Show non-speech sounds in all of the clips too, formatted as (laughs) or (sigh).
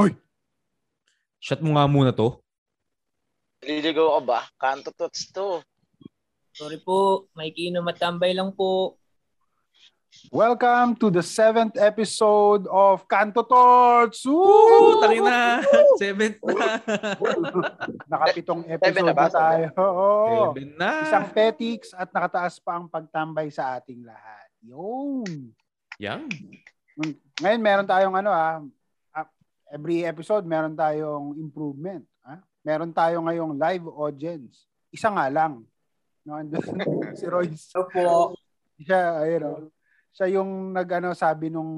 Hoy! Shot mo nga muna to. Liligaw ka ba? Kanto tots to. Sorry po, may kinom at tambay lang po. Welcome to the seventh episode of Kanto Torts! Woo! Tari na! Seventh na! (laughs) Nakapitong Seven episode na ba? na tayo. Oo. Seven na! Isang petix at nakataas pa ang pagtambay sa ating lahat. Yun. Yan. Ngayon meron tayong ano ah, every episode meron tayong improvement. Ah? Meron tayo ngayong live audience. Isa nga lang. No, andun (laughs) si Royce. Opo. Siya, ayun, oh. siya yung nag-ano, sabi nung,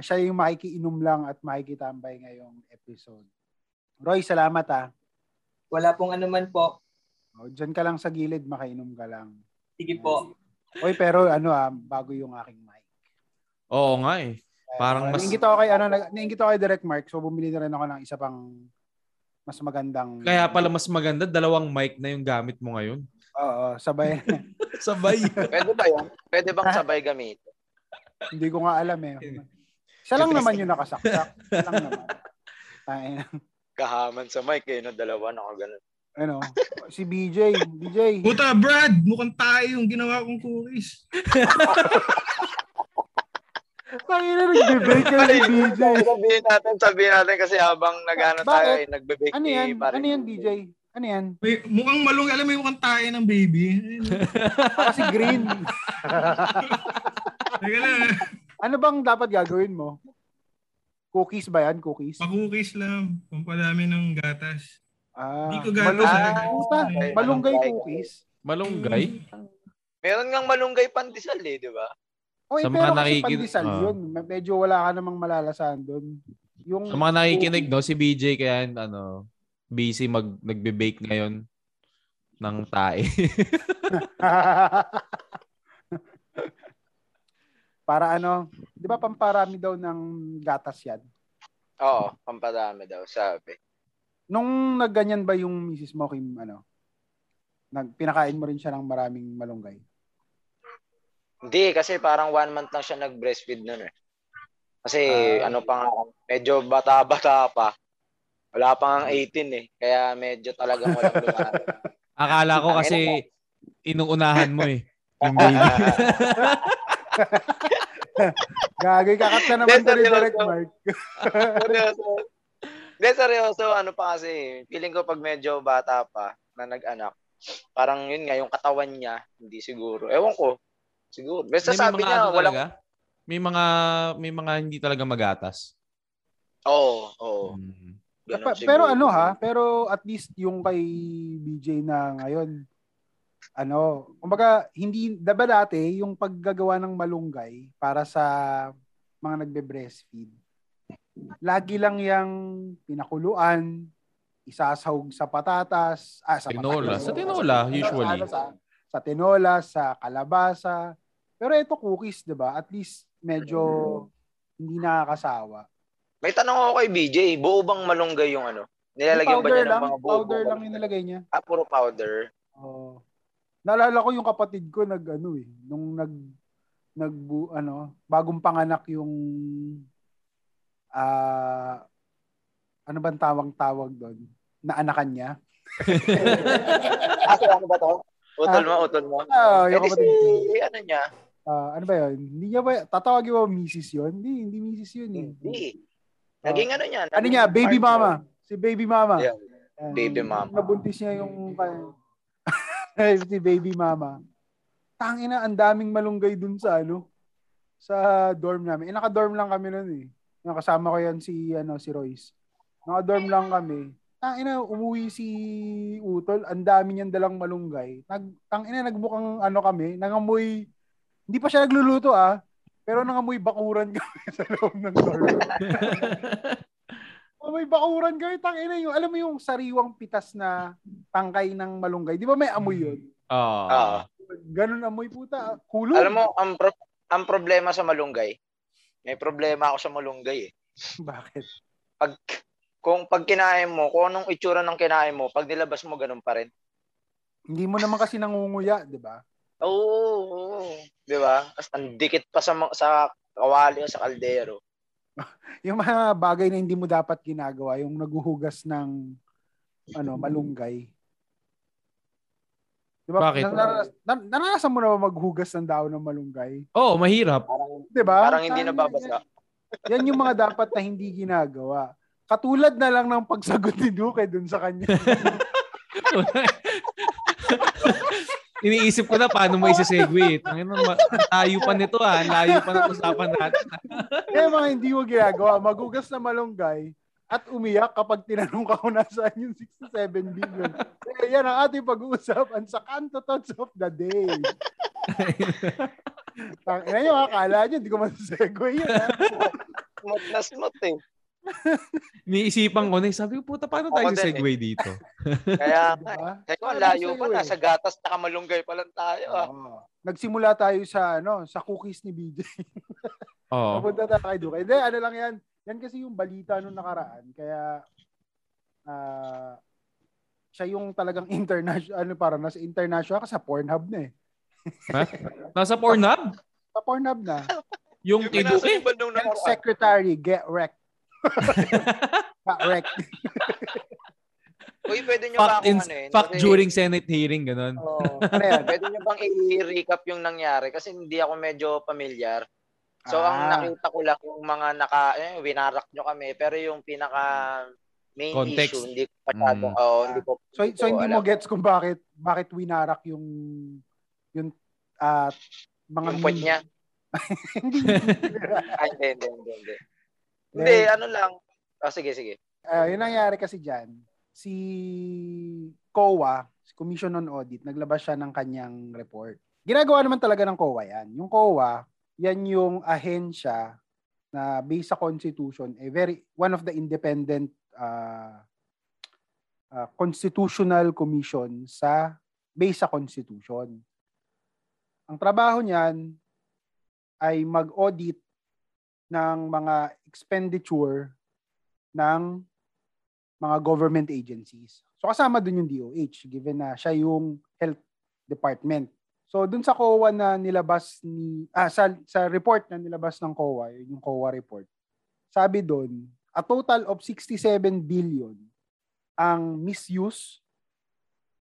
siya yung makikiinom lang at makikitambay ngayong episode. Roy, salamat ah. Wala pong anuman po. Oh, Diyan ka lang sa gilid, makainom ka lang. Sige po. Oy, pero ano ah, bago yung aking mic. Oo nga eh. Parang mas- Naingit ako kay, ano, naingit ako kay Direct Mark, so bumili na rin ako ng isa pang mas magandang... Kaya pala mas maganda, dalawang mic na yung gamit mo ngayon. Oo, sabay. (laughs) Sabay. (laughs) Pwede ba yun? Pwede bang sabay gamit? Hindi ko nga alam eh. Isa lang naman (laughs) yung nakasaksak. Isa lang naman. Tain. Kahaman sa mic eh, no? Dalawa, nakaganon. Ano, si BJ. BJ. Puta, Brad, mukhang tayo yung ginawa kong cookies. Tangin na, nagbe-break ka si BJ. Sabihin natin, sabihin natin kasi habang nagano tayo, eh, nagbe-bake Ano yan? ni pare. Ano yan, BJ? Ano yan? May, mukhang malung, alam mo yung mukhang tayo ng baby. Kasi green. (laughs) Teka. Ano bang dapat gagawin mo? Cookies ba yan? Cookies? pa-cookies lang. Pampadami ng gatas. Ah, Di ko gatas. malung- Ah, malunggay Malunggay. cookies. Malunggay. Meron ngang malunggay pandesal eh, di ba? Oy, Sa mga pero kasi nakikita- pandesal ah. yun. Medyo wala ka namang malalasahan doon. Yung Sa mga nakikinig, no, si BJ kaya ano, busy mag nagbe-bake ngayon ng tae. (laughs) Para ano, 'di ba pamparami daw ng gatas 'yan? Oo, pampadami daw, sabi. Nung nagganyan ba yung Mrs. mo Kim, ano? Nag pinakain mo rin siya ng maraming malunggay. Hindi, kasi parang one month lang siya nag-breastfeed nun eh. Kasi Ah. ano pa nga, medyo bata-bata pa. Wala pa nga 18 eh. Kaya medyo talagang walang lumalang. (laughs) Akala ko kasi inuunahan mo eh. (laughs) Yung baby. (laughs) Gagay kakat na naman seryoso. Direct Mark. seryoso. Hindi, seryoso. Ano pa kasi, feeling ko pag medyo bata pa na nag-anak, parang yun nga, yung katawan niya, hindi siguro. Ewan ko. Siguro. Basta sabi mga niya, ano walang... talaga. May mga may mga hindi talaga magatas. Oo, oo. Mm. Ganun siguro. pero ano ha, pero at least yung kay BJ na ngayon, ano, kumbaga, hindi, diba dati, yung paggagawa ng malunggay para sa mga nagbe-breastfeed, lagi lang yung pinakuluan, isasahog sa patatas, ah, sa Tinola. patatas, Sa tinola, usually. Sa, sa, sa tinola, sa kalabasa. Pero ito cookies, 'di ba? At least medyo hindi nakakasawa. May tanong ako kay BJ, buo bang malunggay yung ano? Nilalagyan ba powder niya ng lang, mga buo? powder lang yung nilagay niya. Ah, puro powder. Oo. Naalala ko yung kapatid ko nag ano eh, nung nag nag ano, bagong panganak yung ah ano bang tawag-tawag doon? Na anakan niya. (laughs) Ah, so ano ba to? Utol mo, utol mo. Ah, Eh yung di kapatid ko. si, ano niya? Ah, ano ba yun? Hindi niya ba, tatawagin mo misis yun? Hindi, hindi misis yun eh. Hindi. Naging ano niya? Ano niya, baby mama. Si baby mama. Yeah. Yan. Baby mama. Nabuntis niya yung (laughs) si baby mama. Tangina, ang daming malunggay dun sa ano sa dorm namin. Eh, naka-dorm lang kami noon eh. Yung kasama ko yan si ano si Royce. Naka-dorm lang kami. Tangina, umuwi si Utol, ang dami niyang dalang malunggay. Nag tangina nagmukhang ano kami, nangamoy hindi pa siya nagluluto ah. Pero nangamoy bakuran kami (laughs) sa loob ng dorm. Oh, may bakuran kayo, tangina yung, alam mo yung sariwang pitas na tangkay ng malunggay. Di ba may amoy yun? Ah. Ah. Ganun amoy puta. Kulog. Alam mo, ang, pro- ang problema sa malunggay, may problema ako sa malunggay eh. (laughs) Bakit? Pag, kung pag kinain mo, kung anong itsura ng kinain mo, pag nilabas mo, ganun pa rin. Hindi mo naman kasi nangunguya, di ba? Oo, oo. Di ba? As ang dikit pa sa, sa kawali o sa kaldero. (laughs) yung mga bagay na hindi mo dapat ginagawa, yung naghuhugas ng ano, malunggay. Diba? Bakit? Na, naras- na- naranasan mo na ba maghugas ng daon ng malunggay? Oo, oh, mahirap. Parang, Di ba? parang hindi Yan- nababasa. Yan yung mga dapat na hindi ginagawa. Katulad na lang ng pagsagot ni Duque dun sa kanya. (laughs) Iniisip ko na paano mo isa-segue. Ma- layo pa nito ah. Ang Layo pa ng usapan natin. Kaya mga hindi mo ginagawa, maghugas na malunggay at umiyak kapag tinanong ka kung nasaan yung 67 billion. Kaya yan ang ating pag-uusapan sa Kanto Thoughts of the Day. (laughs) Tang ina nyo, akala nyo, hindi ko masasegue yan. ha? Smooth na smooth eh. (laughs) Iniisipan ko na, eh, sabi ko, puta, paano tayo Ako din, segue dito? (laughs) Kaya, Diba? kaya ko, layo pa. eh. Nasa gatas na malunggay pa lang tayo ah. Oo. Nagsimula tayo sa ano, sa cookies ni BJ. Oo. (laughs) Papunta tayo kay Duque. Hindi, ano lang yan. Yan kasi yung balita nung nakaraan. Kaya, ah, siya yung talagang international, ano para nasa international ka sa Pornhub na eh. Nasa Pornhub? Sa Pornhub na. Yung Yung nakaraan. Secretary, get wrecked. (laughs) Wrecked. Uy, pwede nyo ba Fact, in, akong ano eh? fact kasi- during Senate hearing, ganun. Oh, ano yan? Pwede nyo bang i-recap yung nangyari? Kasi hindi ako medyo familiar. So, ang Ah. nakita ko lang yung mga naka, eh, winarak nyo kami. Pero yung pinaka main Context. issue, hindi ko masyado, Mm. oh, hindi ko, So, so hindi mo alam. gets kung bakit bakit winarak yung yung ah, mga yung point niya. hindi. (laughs) (laughs) Ay, hindi, hindi, hindi, ano lang. Oh, sige, sige. Ah, yun nangyari kasi diyan. Si COA, si Commission on Audit, naglabas siya ng kanyang report. Ginagawa naman talaga ng COA yan. Yung COA, yan yung ahensya na based sa constitution, a very one of the independent uh, uh, constitutional commission sa based sa constitution. Ang trabaho niyan ay mag-audit ng mga expenditure ng mga government agencies. So kasama dun yung DOH given na siya yung health department. So dun sa COA na nilabas ni ah sa, sa report na nilabas ng COA, yun yung COA report. Sabi doon, a total of 67 billion ang misuse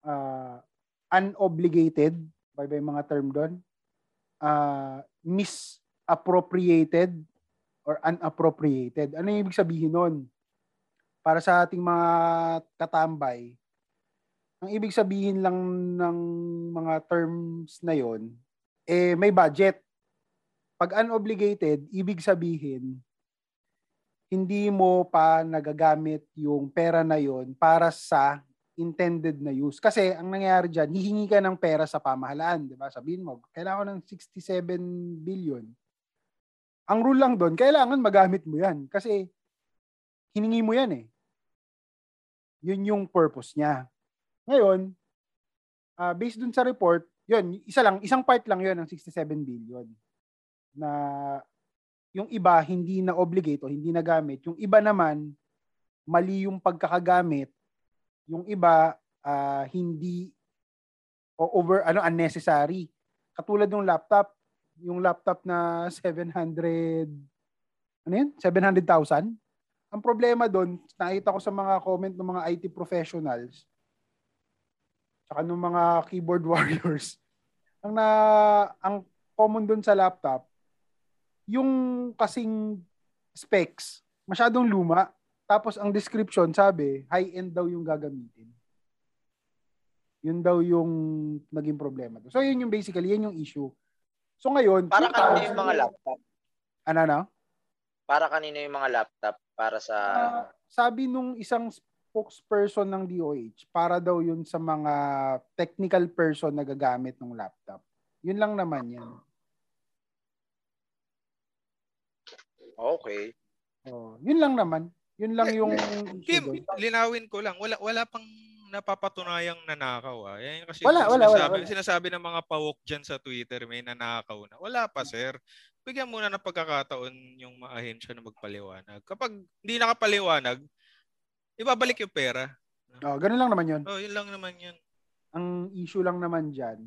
uh, unobligated by by mga term doon uh, misappropriated or unappropriated. Ano yung ibig sabihin nun? Para sa ating mga katambay, ang ibig sabihin lang ng mga terms na yon eh may budget. Pag unobligated, ibig sabihin hindi mo pa nagagamit yung pera na yon para sa intended na use. Kasi ang nangyayari dyan, hihingi ka ng pera sa pamahalaan, di ba? Sabihin mo, kailangan ko ng 67 billion. Ang rule lang doon, kailangan magamit mo yan. Kasi hiningi mo yan eh. Yun yung purpose niya. Ngayon, uh, based dun sa report, yun, isa lang, isang part lang yun ng 67 billion. Na yung iba hindi na obligate o hindi nagamit. Yung iba naman, mali yung pagkakagamit. Yung iba, uh, hindi o over, ano, unnecessary. Katulad ng laptop, yung laptop na 700, ano yun? 700,000? Ang problema doon, nakita ko sa mga comment ng mga IT professionals, saka ng mga keyboard (laughs) warriors, ang na ang common doon sa laptop, yung kasing specs, masyadong luma, tapos ang description sabi, high-end daw yung gagamitin. Yun daw yung naging problema. So yun yung basically, yun yung issue. So ngayon, Para yung kanino yung mga laptop? Ano na? Para kanino yung mga laptop? Para sa... Ah, sabi nung isang spokesperson ng DOH, para daw yun sa mga technical person na gagamit ng laptop. Yun lang naman yan. Okay. Oh, yun lang naman. Yun lang yung issue Kim, linawin ko lang. Wala wala pang napapatunayang nanakaw ah. Yan kasi Wala, yung wala, wala, sinasabi, wala. sinasabi ng mga pawok dyan sa Twitter, may nanakaw na. Wala pa, sir. Bigyan muna ng pagkakataon yung mga ahensya na magpaliwanag. Kapag hindi nakapaliwanag, ibabalik yung pera. Oh, ganun lang naman yun. Oh, yun lang naman yun. Ang issue lang naman dyan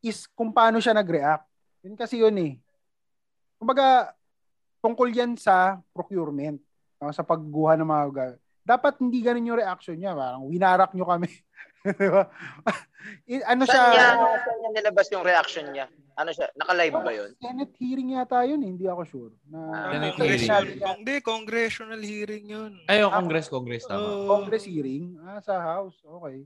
is kung paano siya nag-react. Yun kasi yun eh. Kumbaga, tungkol yan sa procurement, no, sa pagguha ng mga ga- dapat hindi ganun yung reaction niya, parang winarak nyo kami. (laughs) Di ba? Ano siya? Saan niya, saan niya nilabas yung reaction niya? Ano siya? Naka-live ba yun? Senate hearing yata yun, eh, hindi ako sure. Na, Ah, Senate na- hearing. hindi, congressional hearing yun. Ay, yung Congress, Congress, tama. Oo. Congress hearing? Ah, sa House. Okay.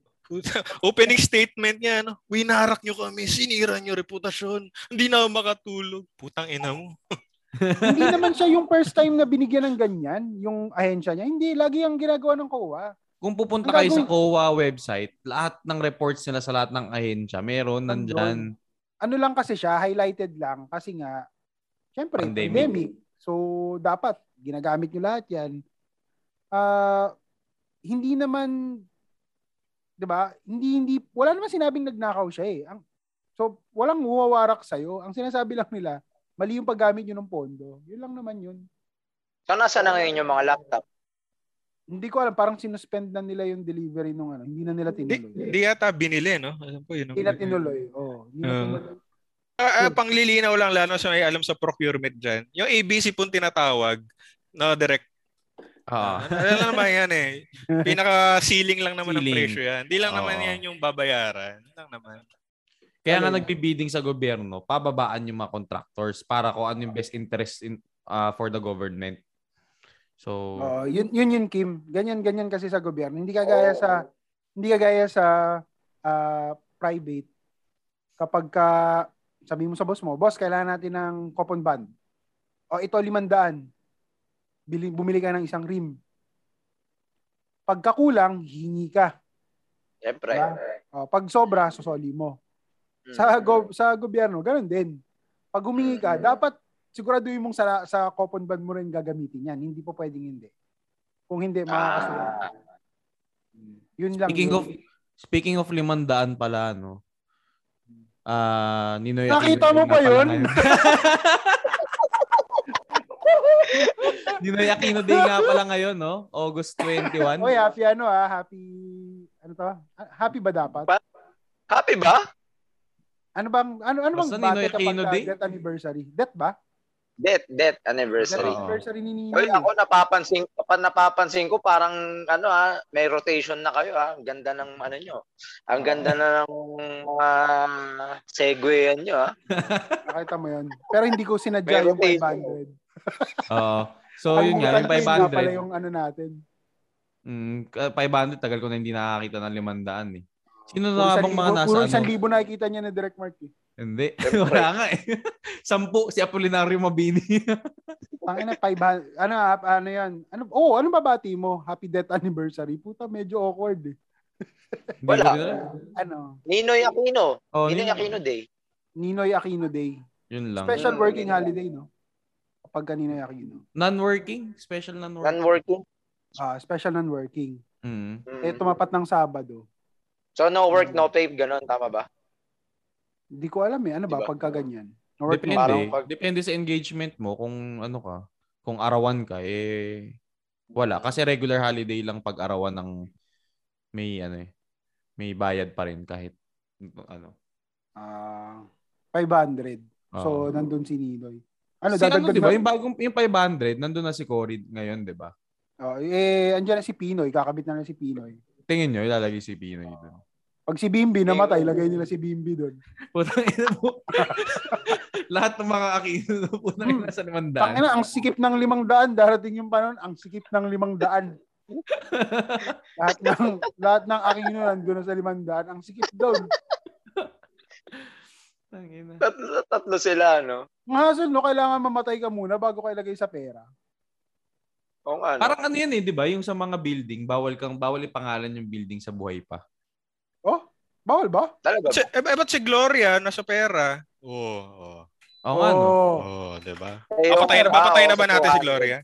Opening statement niya, no? Winarak nyo kami, sinira nyo reputasyon, hindi na ako makatulog. Putang ina mo. (laughs) hindi naman siya yung first time na binigyan ng ganyan, yung ahensya niya. Hindi, lagi ang ginagawa ng COA. Kung pupunta Ang kayo sa gagawin- COA website, lahat ng reports nila sa lahat ng ahensya, meron nandyan. Ano lang kasi siya, highlighted lang kasi nga, syempre, Pandemic. pandemic. So, dapat, ginagamit nyo lahat yan. Ah, hindi naman, di ba, hindi, hindi, wala naman sinabing nagnakaw siya eh. Ang, so, walang huwawarak sa'yo. Ang sinasabi lang nila, mali yung paggamit nyo ng pondo. Yun lang naman yun. So, nasa na ngayon yung mga laptop? Hindi ko alam, parang sinuspend na nila yung delivery nung ano. Hindi na nila tinuloy. di yata binili, no? Alam ko yun. Hindi na tinuloy. Oh, hindi na Oo. tinuloy. Ah, panglilinaw lang lalo sa may alam sa procurement dyan. Yung ABC pong tinatawag, no, direct. Ah. Ano naman yan eh. (laughs) Pinaka-ceiling lang naman ng Ceiling. presyo yan. Di lang naman Oo. yan yung babayaran. Lang naman. Kaya nga Ano nagbibidding sa gobyerno, pababaan yung mga contractors para kung ano yung best interest in ah, for the government. So, Oh, yun yun yun Kim. Ganyan ganyan kasi sa gobyerno. Hindi kagaya sa hindi kagaya sa ah, private. Kapag ka sabi mo sa boss mo, boss, kailangan natin ng coupon band. O ito 500. Bili, bumili ka ng isang rim. Pagkakulang, hingi ka. Siyempre. Diba? O, pag sobra, susoli mo. Mm. Sa go, sa gobyerno, ganun din. Pag humingi ka, dapat siguraduhin mong sa sa coupon band mo rin gagamitin yan. Hindi po pwedeng hindi. Kung hindi, makakasulat. Ah, Yun lang. speaking yun. of speaking of limandaan pala, no? Ah, Ninoy Nakita mo ba yun? (laughs) Ninoy Aquino Day nga pala ngayon, no? August 21. Oy, happy ano ah, happy ano to? Happy ba dapat? Pa- happy ba? Ano bang ano ano bang Ninoy kapag Aquino Day? death anniversary? Death ba? Death, death Death anniversary. Oo. anniversary ni Ninoy. Well, ako napapansin, kapag napapansin ko parang ano ah, may rotation na kayo ah. Ang ganda ng ano nyo. Ang ganda na ng mga segue nyo ah. (laughs) Nakita mo 'yun. Pero hindi ko sinadya yung din. 500. (laughs) Oo. So, yun nga, yung Kalimutan ko nga pala 500. yung ano natin. Mm, 500, tagal ko na hindi nakakita ng 500 eh. Sino na bang mga nasa Puro ano? isang libo nakikita niya na Direct Mark. Eh. Hindi. (laughs) Wala nga eh. (laughs) Sampu, si Apolinario Mabini. (laughs) Tangina 500 ano ah, ano 'yan? Ano oh, ano babati mo? Happy death anniversary. Puta, medyo awkward eh. Wala. Ano? Ninoy Aquino. Oh, Ninoy Aquino Day. Ninoy Aquino Day. yun lang. Special working holiday, no? Kapag kanina Aquino. Non-working? Special non-working? Non-working. Ah, special non-working. Mm. Mm. Eh, tumapat ng Sabado. So no work, no pay, ganun. Tama ba? Hindi ko alam eh. Ano ba Diba? pagka ganyan? No work, Depende. no Parang pag- Depende sa engagement mo kung ano ka. Kung arawan ka, eh wala. Kasi regular holiday lang pag arawan ng may ano eh, may bayad pa rin kahit ano. Ah, 500. So, Oo. nandun si Ninoy. Ano, si ano, dadagdag di ba? na- Yung bagong yung 500, nandun na si Cory ngayon, di ba? Oh, eh, andyan na si Pinoy. Kakabit na na si Pinoy. Tingin nyo, ilalagay si Pinoy doon. Pag si Bimbi namatay, lagay nila si Bimbi doon. Putang ina mo. (laughs) Lahat ng mga akino putang ina sa limandaan. Tangina, ang sikip ng limang daan. Darating yung panon, ang sikip ng limang daan. (laughs) lahat ng lahat ng Aquino nandun na sa limang daan. Ang sikip doon. Tatlo, tatlo sila, no? Ang hassle, no, kailangan mamatay ka muna bago ka ilagay sa pera. O nga, no? Parang ano yan eh, di ba? Yung sa mga building, bawal kang, bawal ipangalan yung building sa buhay pa. Oh, bawal ba? Talaga Si, ba? eh, eh, ba't si Gloria nasa pera? Oo. Oh, Oo nga, no? Oh. oh. di ba? Eh, yung Papatay na, papatay na ba natin si 200? Gloria?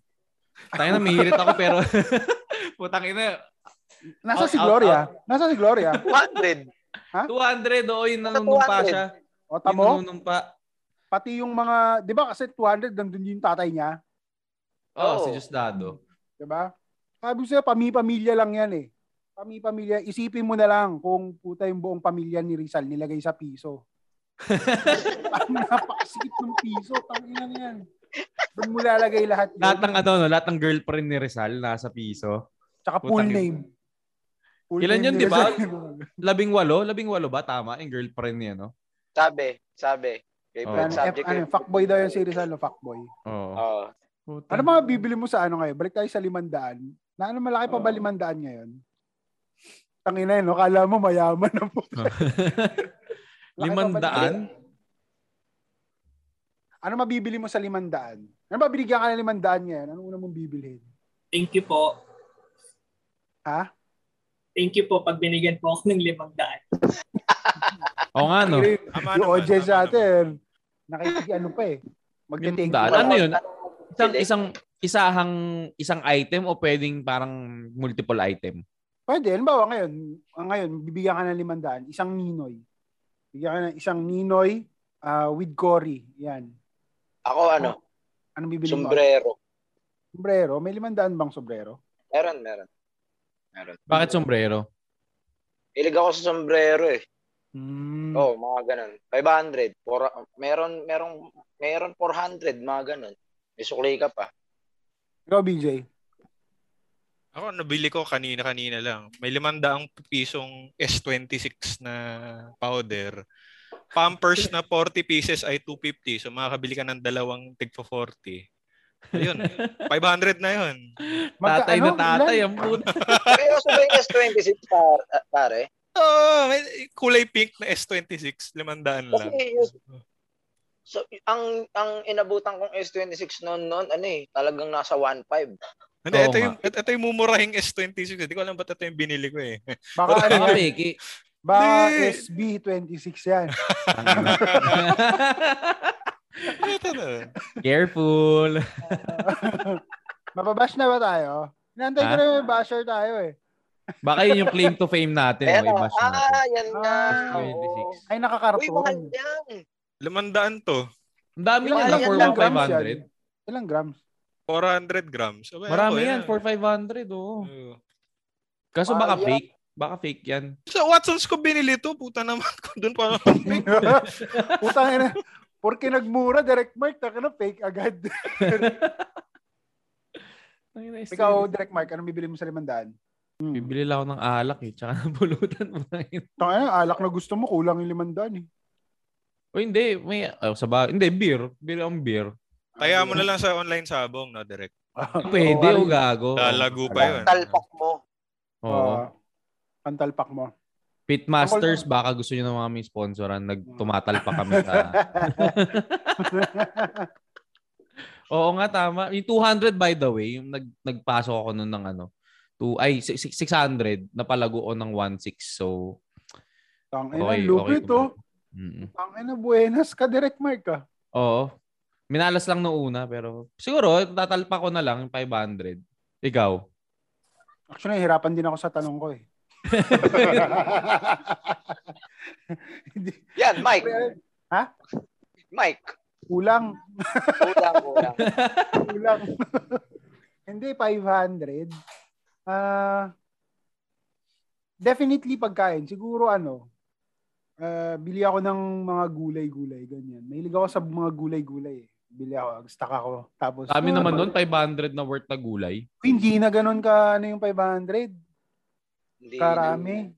Tayo na, mihirit ako pero (laughs) putang ina. Nasa Out, si out, Gloria. Nasa si Gloria. (laughs) 200. 200, oo, yung nanunumpa 200. siya. O Yung tamo, nanunumpa. pati yung mga, di ba kasi 200 nandun yung tatay niya, Oo, Oo. si Diosdado. di ba? Sabi ko sa'yo, pami-pamilya lang yan eh. Pami-pamilya, isipin mo na lang kung puta yung buong pamilya ni Rizal nilagay sa piso. (laughs) Ang napakasikip ng piso, tangina na yan. Doon mo lalagay lahat yun. Lahat ng ano, no? lahat ng girlfriend ni Rizal nasa piso. Tsaka full name. Full Ilan name yun, di ba? (laughs) Labing walo? Labing walo ba? Tama, yung girlfriend niya, no? Sabi, sabi. Oh. Favorite Ano, subject F, ano, fuckboy daw yung si Rizal, no? fuckboy. Oo. Oo. Puta. Ano mga bibili mo sa ano ngayon? Balik tayo sa limandaan. Na ano malaki pa ba Oo. limandaan ngayon? Tangina yun, no? Kala mo mayaman na po. (laughs) Ba- Limandaan? Ano mabibili mo sa limandaan? Ano ba binigyan ka ng limandaan ngayon? Ano una mong bibilhin? Thank you po. Ha? Thank you po pag binigyan po ako ng limang daan. (laughs) Oo nga, no? Tama yung audience natin, nakikig ano pa eh. Magte-thank Limandaan? you. Ano yun? Isang, isang, isahang, isang item o pwedeng parang multiple item? Pwede. Halimbawa ngayon, ah, ngayon, bibigyan ka ng limandaan, isang ninoy. Bigyan ka ng isang ninoy ah, with Cory. Yan. Ako ano, Anong bibili mo? sombrero. Sombrero. May limandaan bang sombrero? Meron, meron. Meron. Bakit sombrero? Ilig ako sa sombrero eh. Hmm. Oo, oh, mga ganun. 500. For, meron, meron, meron 400, mga ganun. May sukli ka pa. Ikaw, BJ. Ako, nabili ko kanina-kanina lang. May limandaang pisong S26 na powder. Pampers na 40 pieces ay 250. So makakabili ka ng dalawang tig for 40. Ayun, (laughs) 500 na yun. Magka- tatay na ano? tatay, Ilan? ang puta. Seryoso ba yung S26, par, ah, pare? Oh, may kulay pink na S26, limandaan lang. Kasi yung, so, ang ang inabutan kong S26 noon noon ano eh, talagang nasa 1.5. Hindi, Oo ito yung, ito, ito yung mumurahing S26. Hindi ko alam ba't ito yung binili ko eh. Baka ano Mga yan? peki. Baka Hindi. SB26 yan. (laughs) (laughs) na. Careful. (laughs) Mapabash na ba tayo? Inantay ko na yung basher tayo eh. Baka yun yung claim to fame natin. Ayan o, o. i-bash natin. Ah, yan. Ah, oo. 26. Ay, Uy, mahal yan. Limandaan to. Ang dami Ilang, yan Ilang na for ilang grams 1,500. yan? Ilang grams? 400 grams. Aba, Marami yan, for 500. Oo. Oo. Kaso baka yan. fake. Baka fake yan. Sa Watson's ko binili to. Puta naman ko. Doon pa Putang ina. Porque nagmura, direct mark, taka na fake agad. (laughs) Ikaw, direct mark, anong bibili mo sa limandaan? Bibili lang ako ng alak eh. Tsaka (laughs) ng pulutan. Tanga na, alak na gusto mo, kulang yung limandaan eh. O hindi. May, oh, sa ba? Hindi, beer. Beer ang beer. Kaya mo na lang sa online sabong, no, direct. (laughs) Pwede o gago. Lalago pa yun. Talpak mo. Oo. Oo. pantalpak mo. Pitmasters, baka gusto nyo ng mga may sponsoran. Nagtumatal pa kami sa... (laughs) Oo nga, tama. Yung 200 by the way, yung nag, nagpasok ako nun ng ano, two, ay, si- si- 600, napalago ko ng 1.6. So, Tang ina, okay, lupit okay. oh. Mm Tang ina, buenas ka, direct mark ah. ka. Oo. Minalas lang noong una, pero siguro, tatalpa ko na lang yung 500. Ikaw? Actually, hirapan din ako sa tanong ko eh. Yan, Mike. Ha? Mike. Kulang. Kulang, kulang. Kulang. Hindi, 500. Ah, definitely pagkain. Siguro ano, ah, bili ako ng mga gulay-gulay, ganyan. Mahilig ako sa mga gulay-gulay. eh. Bili ako, stock ako. Tapos, Kami ah, naman nun, 500 na worth na gulay. Hindi na ganun ka, ano yung 500. Hindi Karami.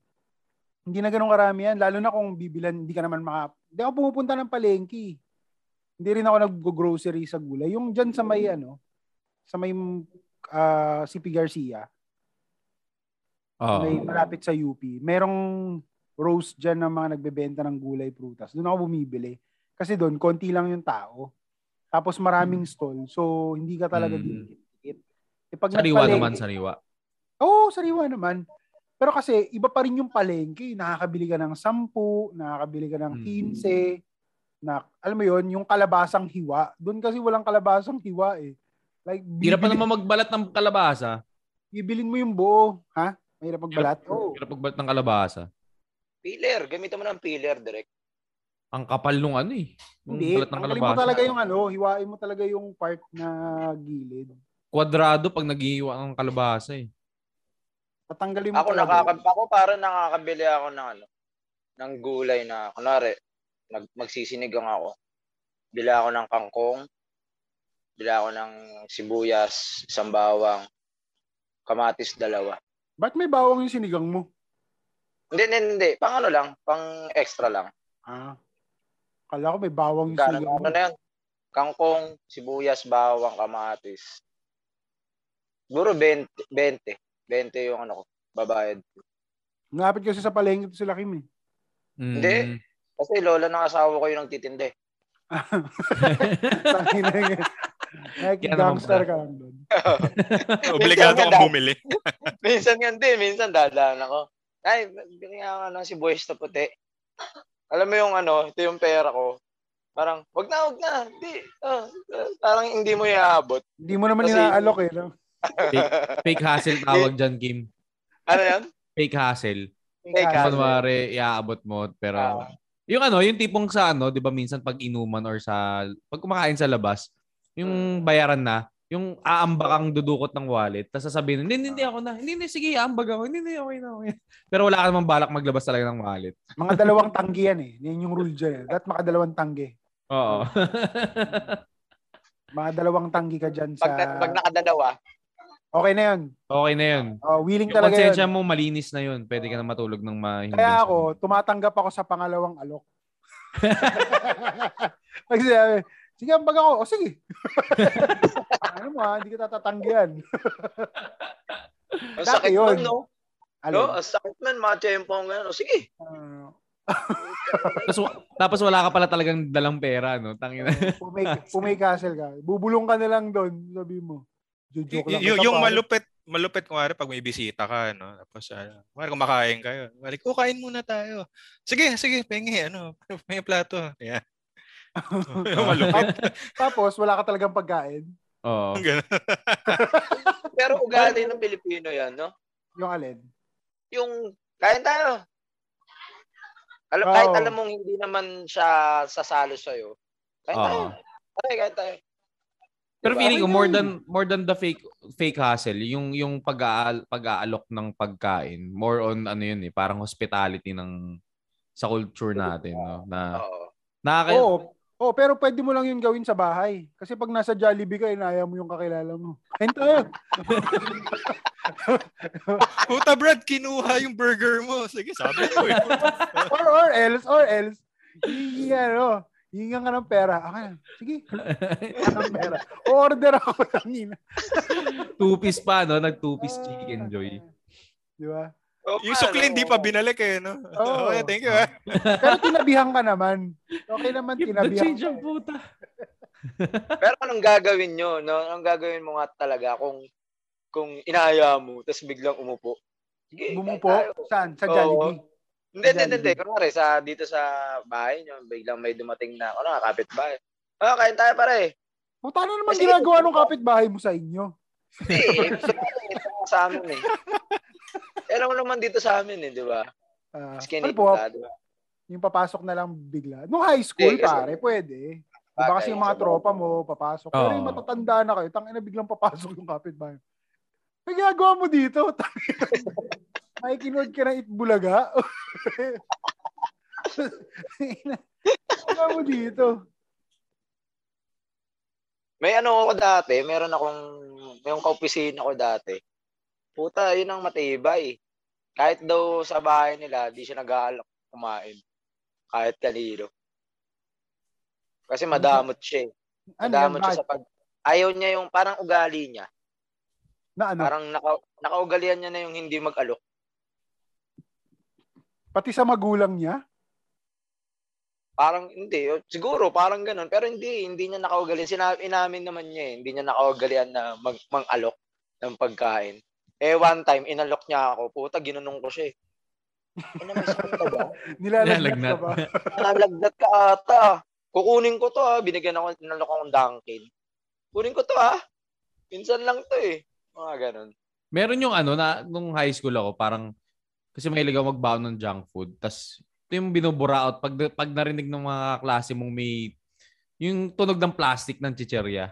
Hindi na ganun karami yan. Lalo na kung bibilan, hindi ka naman maka... Hindi ako pumupunta ng palengke. Hindi rin ako nag-grocery sa gulay. Yung dyan sa may, ano, sa may ah, CP Garcia, Oo. may malapit sa UP, merong roast dyan ng mga nagbebenta ng gulay prutas. Doon ako bumibili. Kasi doon, konti lang yung tao. Tapos maraming stall. So, hindi ka talaga Mm. dikit-dikit. Eh, pag Sariwa naman, sariwa. Oo, sariwa naman. Pero kasi iba pa rin yung palengke. Nakakabili ka ng 10, nakakabili ka ng Mm. 15, na, alam mo yon yung kalabasang hiwa. Doon kasi walang kalabasang hiwa eh. Like, Hirap pa bibili, naman magbalat ng kalabasa. bibilin mo yung buo. Ha? Mahirap magbalat? Oo. Hirap magbalat ng kalabasa. Peeler. Gamitan mo ng peeler, direct. Ang kapal nung ano eh. Yung Hindi. balat ng mo talaga yung ano, hiwain mo talaga yung part na gilid. Kwadrado pag naghihiwa ng kalabasa eh. Tatanggalin mo Ako talaga. nakaka ako para nakakabili ako ng ano ng gulay na kunwari nag magsisinigang ako. Bili ako ng kangkong, Bili ako ng sibuyas, isang bawang, kamatis dalawa. Ba't may bawang yung sinigang mo? Hindi, hindi, hindi. Pang ano lang, pang extra lang. Ah. Kala ko may bawang sinigang mo. ano na yan? Kangkong, sibuyas, bawang, kamatis. Siguro 20, 20. 20 yung ano ko, babayad. Ngapit kasi sa palengke to sila Kim eh. Mm. Hindi. Kasi lola ng asawa ko yung nagtitindi. (laughs) Like, Kaya naman gangster ka lang doon. (laughs) Obligado Minsan kang bumili. (laughs) minsan nga hindi, minsan dadaan ako. Ay, binigyan ako ng sibuyas na puti. Alam mo yung ano, ito yung pera ko. Parang, wag na, wag na. Hindi. ah, ah, parang hindi mo iaabot. Hindi mo naman Kasi- inaalok eh. No? Fake, fake hassle tawag dyan, Kim. Ano yan? Fake hassle. Fake hassle. Kunwari, iaabot mo, pero... Ah. yung ano, yung tipong sa ano, di ba minsan pag inuman or sa... Pag kumakain sa labas, yung bayaran na, yung aambak ang dudukot ng wallet, tapos sasabihin, hindi, hindi, ako na. Hindi, hindi, sige, aambag ako. Hindi, hindi, okay na, okay. (laughs) Pero wala ka namang balak maglabas talaga ng wallet. Mga dalawang (laughs) tanggi yan eh. Yan yung rule dyan. Eh. Dapat makadalawang tanggi. Oo. (laughs) Mga dalawang tanggi ka dyan sa... Pag, na- pag nakadalawa, Okay na yun. okay na yun. Oh, willing Yung talaga konsensya yun. mo, malinis na yun. Pwede ka na matulog ng ma... hindi Kaya ako, tumatanggap ako sa pangalawang alok. Pag sinabi, sige, ambag ako. O sige. Ano mo ha, hindi kita tatanggihan. ang sakit yun. man, no? Alin? No, ang sakit man, mga tempo ang gano'n. Sige. Ah, tapos, tapos wala ka pala talagang dalang pera, no? Tangina. pumay, pumay castle ka. Bubulong ka na lang doon. Sabi mo. Joke lang. Y- yung malupit, malupit kunwari pag may bisita ka, no? Tapos, ano, kunwari kumakain kayo. Balik, oh, kain muna tayo. Sige, sige, pengi, ano, (laughs) may plato. Yeah. (laughs) yung malupit. Tapos, wala ka talagang pagkain. Oo. (laughs) Pero ugali ng Pilipino yan, no? Yung alin. Yung, kain tayo. Alam, Oo. Kahit alam mong hindi naman siya sasalo sa'yo. Kain tayo. Oo. Okay, kain tayo. Pero Diba? feeling ko more than more than the fake fake hustle, yung yung pag pag-aalok ng pagkain, more on ano yun eh, parang hospitality ng sa culture natin, no? Na Oo. nakaka Oo. Oh, pero pwede mo lang yun gawin sa bahay. Kasi pag nasa Jollibee ka, inaya mo yung kakilala mo. Kain tayo. (laughs) Puta, Brad, kinuha yung burger mo. Sige, sabi ko eh. (laughs) or, or else, or else, hihingi ano, hihinga ka ng pera. Okay, sige. Ng pera. Order ako (laughs) ng ina. two piece pa, no? Nag two piece chicken joy. Di ba? Oo, yung sukli hindi pa binalik eh, no? (laughs) Oo. Okay, thank you, ah. (laughs) Pero tinabihan ka naman. Okay naman, Give the tinabihan change ka. ang puta. (laughs) Pero anong gagawin nyo? No? Anong gagawin mo nga talaga kung kung inaaya mo, tapos biglang umupo? Sige, Bumupo? Saan? Sa. Jollibee? Hindi, hindi, hindi. Jollibee. Kunwari, sa, dito sa bahay nyo, biglang may dumating na, ano, kapit bahay. Ah, kain tayo pare. Puta na naman Kasi- ginagawa ng kapitbahay mo sa inyo? Hindi, sa, sa amin eh. Pero naman dito sa amin eh, di ba? Ah, Skinny ano po, ka, di ba? yung papasok na lang bigla. Nung high school, kasi- pare, pwede. Diba kasi yung mga tropa mo, papasok. Pero yung matatanda na kayo, tangina biglang papasok yung kapitbahay. May ginagawa mo dito? (laughs) May kinood ka ng itbulaga? Ginagawa mo dito? May ano ako dati, meron akong, yung kaopisina ko dati. Puta, yun ang matibay. Kahit daw sa bahay nila, di siya nag-aalok kumain. Kahit kanino. Kasi madamot siya eh. Ano? Madamot siya sa pag... Ayaw niya yung parang ugali niya. Na ano? Parang naka, nakaugalian niya na yung hindi mag-alok. Pati sa magulang niya? Parang hindi. Siguro, parang ganun. Pero hindi, hindi niya nakaugalian. Sinabi, inamin naman niya eh. Hindi niya nakaugalian na mag, mang-alok ng pagkain. Eh, one time, inalok niya ako. Puta, ginunong ko siya eh. Ano may sakit ka ba? (laughs) Nilalagnat ka Nilalagnat. ba? (laughs) Nalagdat ka ata. Kukunin ko to ah. Binigyan ako, inalok akong Dunkin. Kunin ko to ah. Minsan lang to eh. Mga ganun. Meron yung ano na nung high school ako, parang kasi mahilig ako magbaon ng junk food. Tas ito yung binubura out pag pag narinig ng mga klase mong may yung tunog ng plastic ng chicherya.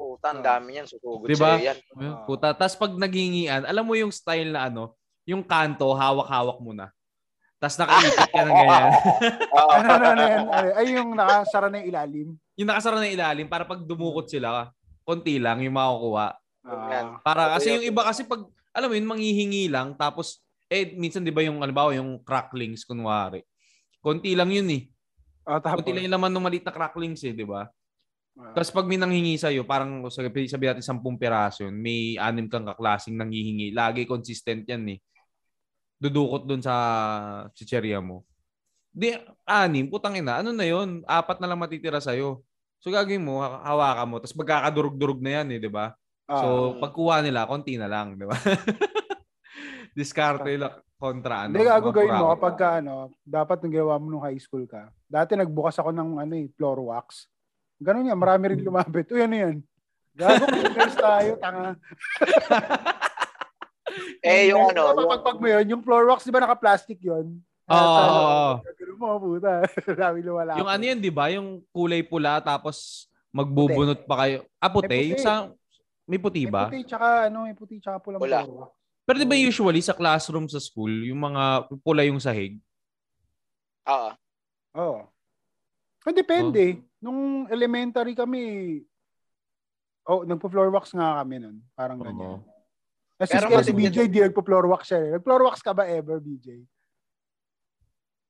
Puta, ang dami yan. Susugod Diba? sa'yo yan. Ah. Puta, tas pag naghingian, alam mo yung style na ano, yung kanto, hawak-hawak mo na. Tas nakaipit ka ng (laughs) ganyan. (laughs) Ano, ano, ano, yan? Ay, yung nakasara na yung ilalim. yung nakasara na ilalim para pag dumukot sila, konti lang yung makukuha. Ah, Para kasi yung iba kasi pag alam mo yun manghihingi lang tapos eh minsan 'di ba yung halimbawa yung cracklings kunwari. Konti lang yun eh. ah, tapos, Konti lang yung laman ng maliit na cracklings eh, 'di ba? Ah, Tapos pag may nanghingi sa'yo, parang sabi, natin 10 piraso yun, may anim kang kaklasing nanghihingi. Lagi consistent yan eh. Dudukot dun sa chicheria mo. Di, anim, putang ina, ano na yun? Apat na lang matitira sa'yo. So gagawin mo, ha- hawakan mo, tapos magkakadurog-durog na yan eh, di ba? ah, So pagkuha nila, konti na lang, di ba? (laughs) Diskarte lang kontra ano. Hindi, gago gawin mo kapag ka, ano, dapat nung ginawa mo nung high school ka. Dati nagbukas ako ng ano eh, floor wax. Ganun yan, marami rin lumapit. Uy, ano yan? Gago, cleaners tayo, tanga. (laughs) Eh, yung ano, yung, Kapag mo yun, yung floor wax, di ba naka-plastic yun? Oo, oo, oo. Ganun mo, puta. (laughs) Dami lumala. Yung ano yan, di ba? Yung kulay pula, tapos magbubunot pa kayo. Ah, puti? May puti. Yung sa, may puti May ba? puti, tsaka ano, may puti, tsaka pulang Pula. wax. Pero di ba usually sa classroom sa school, yung mga pula yung sahig? ah, Oo. Oh. depende. Oh. Nung elementary kami, oh, nagpo-floor wax nga kami nun. Parang ganyan. Oo. Kasi Pero kaya si mas- BJ, di nagpo-floor wax siya. eh. Nag-floor wax ka ba ever, BJ?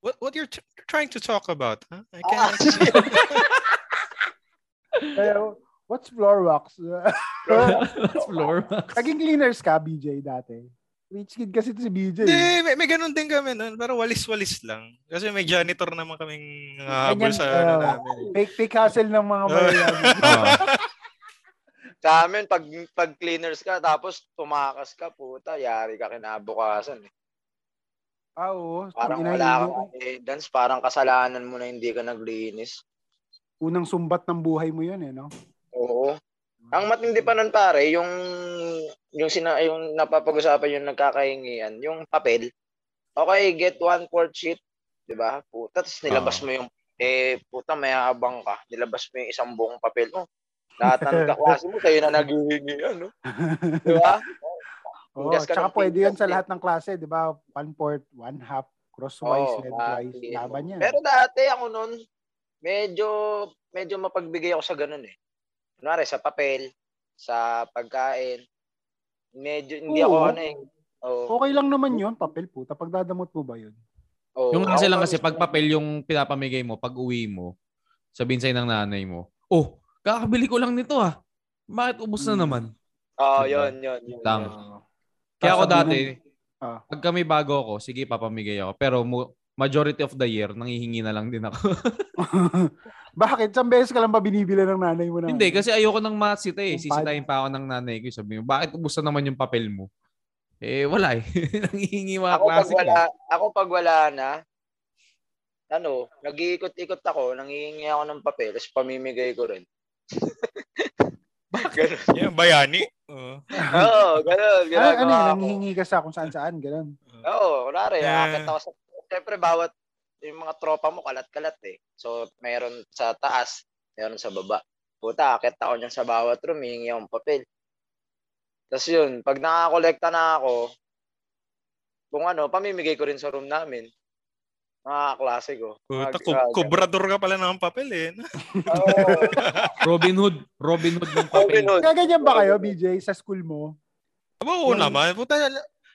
What what you're t- trying to talk about? Huh? I ah, can't. (laughs) Kaya, what's floor wax? (laughs) Floor wax. Naging cleaners ka, BJ, dati. Rich kid kasi to si BJ. Hindi, may, may ganun din kami nun. Pero walis-walis lang. Kasi may janitor naman kaming habol Ganyan, sa uh, ano namin. eh. Fake, fake hustle ng mga mayayaman. (laughs) (laughs) Sa amin, pag, pag cleaners ka, tapos tumakas ka, puta, yari ka kinabukasan. Eh. ah, oo. Parang wala kang eh, dance, parang kasalanan mo na hindi ka naglinis. Unang sumbat ng buhay mo yun, eh, no? Oo. Ang matindi pa nun pare, yung yung sina yung napapag-usapan yung nagkakahingian, yung papel. Okay, get one fourth sheet, 'di ba? Puta, tapos nilabas Oo. mo yung eh puta mayabang ka. Nilabas mo yung isang buong papel mo. Lahat ng kaklase mo kayo na naghihingi ano. 'Di ba? (laughs) Tigas ka tsaka pwede tigas sa eh. lahat ng klase, di ba? One fourth, one half, crosswise, Oo, lengthwise, mati- laban yan. Pero dati ako noon, medyo medyo mapagbigay ako sa ganun eh. Kunwari sa papel, sa pagkain. Medyo hindi ako Oo. ano eh. Oo. Okay lang naman yun, papel puta. Pagdadamot mo ba yun? Oo. Yung kasi Ako lang pa kasi gusto pag papel yung pinapamigay mo, pag uwi mo, sabihin sa'yo ng nanay mo, oh, kakabili ko lang nito ah. Bakit ubos na Hmm. naman? Oo, Diba? yun, yun, yun. Lang. yun. Kaya ako Sasabihin dati, Ah. pag kami bago ako, sige papamigay ako. Pero mo, majority of the year, nangihingi na lang din ako. (laughs) Bakit? Isang beses ka lang ba binibila ng nanay mo na? Hindi, kasi ayoko nang masita eh. Sisitahin pa ako ng nanay ko. Sabi mo, bakit ubos na naman yung papel mo? Eh, wala eh. (laughs) nangihingi mga Ako pag klase wala, ko. ako pag wala na, ano, nag-iikot-ikot ako, nangihingi ako ng papel, tapos pamimigay ko rin. (laughs) Ganun. Yan, bayani. Oo. Oo, ganun. Ano, ano ko. Nanghihingi ka sa kung saan saan, ganun. Oo, kunwari, Eh. akit ako sa... Siyempre, bawat yung mga tropa mo, kalat-kalat eh. So, meron sa taas, meron sa baba. Puta, akit ako niyan sa bawat room, hihingi akong papel. Tapos yun, pag nakakolekta na ako, kung ano, pamimigay ko rin sa room namin. Mga klase ko. Puta, ko- ah, kobrador ka pala ng papel eh. (laughs) Oo, Robin Hood. Robin Hood ng Robin papel. Hood. Gaganyan ba kayo, BJ, sa school mo? Aba, oo Yung- naman. Puta,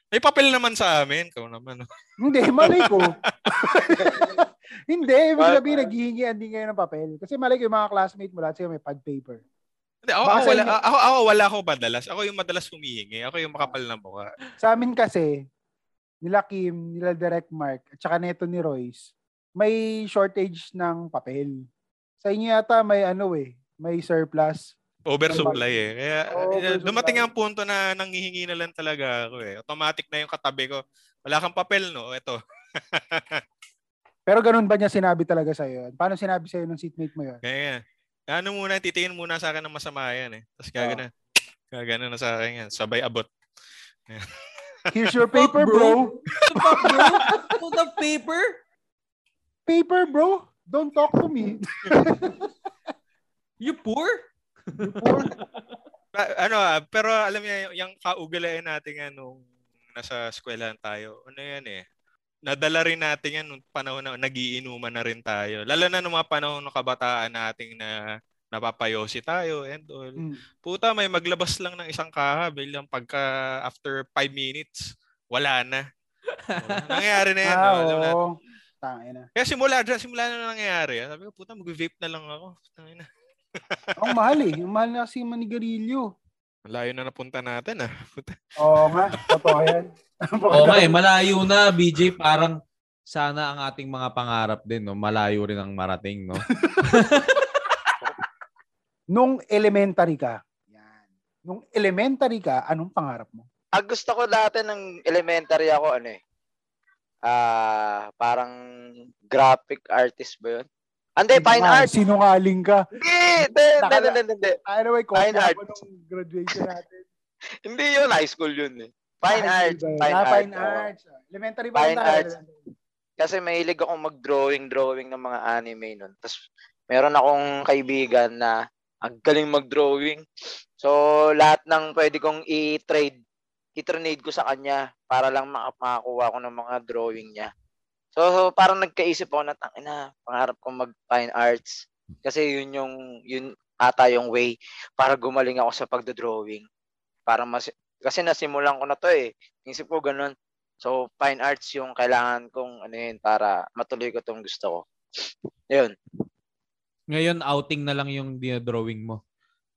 may papel naman sa amin. Ikaw naman. Hindi, malay ko. (laughs) Hindi, ibig sabihin, naghihingi din kayo ng papel. Kasi malay ko yung mga classmate mo, lahat sila may pad paper. Hindi, ako, Baka ako, wala, inyo- ako, ako wala ako madalas. Ako yung madalas humihingi. Ako yung makapal na mukha. Sa amin kasi, nila Kim, nila Direct Mark, at saka neto ni Royce, may shortage ng papel. Sa inyo yata may ano eh, may surplus. Oversupply eh. Kaya Oo, eh, dumating ang punto na nanghihingi na lang talaga ako eh. Automatic na yung katabi ko. Wala kang papel, no? Ito. (laughs) Pero ganun ba niya sinabi talaga sa iyo? Paano sinabi sa iyo ng seatmate mo 'yon? Kaya ano muna, titingin muna sa akin ng masama yan eh. Tapos gagana. Gagana na sa akin yan. Sabay abot. (laughs) Here's your paper, bro. To the paper? Paper, bro. Don't talk to me. You poor? Pa- (laughs) ano ah, pero alam niya, yung, kaugalian natin yan nung nasa eskwelahan tayo. Ano yan eh. Nadala rin natin yan nung panahon na nagiinuman na rin tayo. Lalo na nung mga panahon ng kabataan nating na napapayosi tayo and all. Mm. Puta, may maglabas lang ng isang kaha bilang pagka after 5 minutes, wala na. Oo, nangyayari na yan. (laughs) Ah, no? Alam oo. Tangin na. Kaya simula dyan, simula na nangyayari. ah. Sabi ko, puta, mag-vape na lang ako. Tangin na. (laughs) Ang mahal eh. Ang mahal na kasi manigarilyo. Malayo na napunta natin ah. (laughs) Oo nga. Totoo yan. (laughs) Oo nga eh, malayo na, BJ. Parang sana ang ating mga pangarap din, no? Malayo rin ang marating, no? Nung elementary ka, yan. Nung elementary ka, anong pangarap mo? Ang gusto ko dati ng elementary ako, ano eh. Ah, parang graphic artist ba yun? Hindi, fine art. Sinungaling ka. Hindi, hindi, hindi, hindi, hindi. Anyway, Fine kopya art. nung graduation natin. (laughs) Hindi yun, high school yun eh. Fine High arts, ba fine Ah, fine arts. Elementary pa Fine arts. Kasi mahilig akong mag-drawing-drawing ng mga anime nun. Tapos meron akong kaibigan na ang galing mag-drawing. So lahat ng pwede kong i-trade, i-trade ko sa kanya para lang maka- makakuha ko ng mga drawing niya. So parang nagkaisip ako na tangina, pangarap ko mag fine arts kasi yun yung yun ata yung way para gumaling ako sa pagdo-drawing. Para mas kasi nasimulan ko na to eh. Isip ko ganun. So, fine arts yung kailangan kong ano yun para matuloy ko tong gusto ko. Yun. Ngayon, outing na lang yung dinadrawing mo.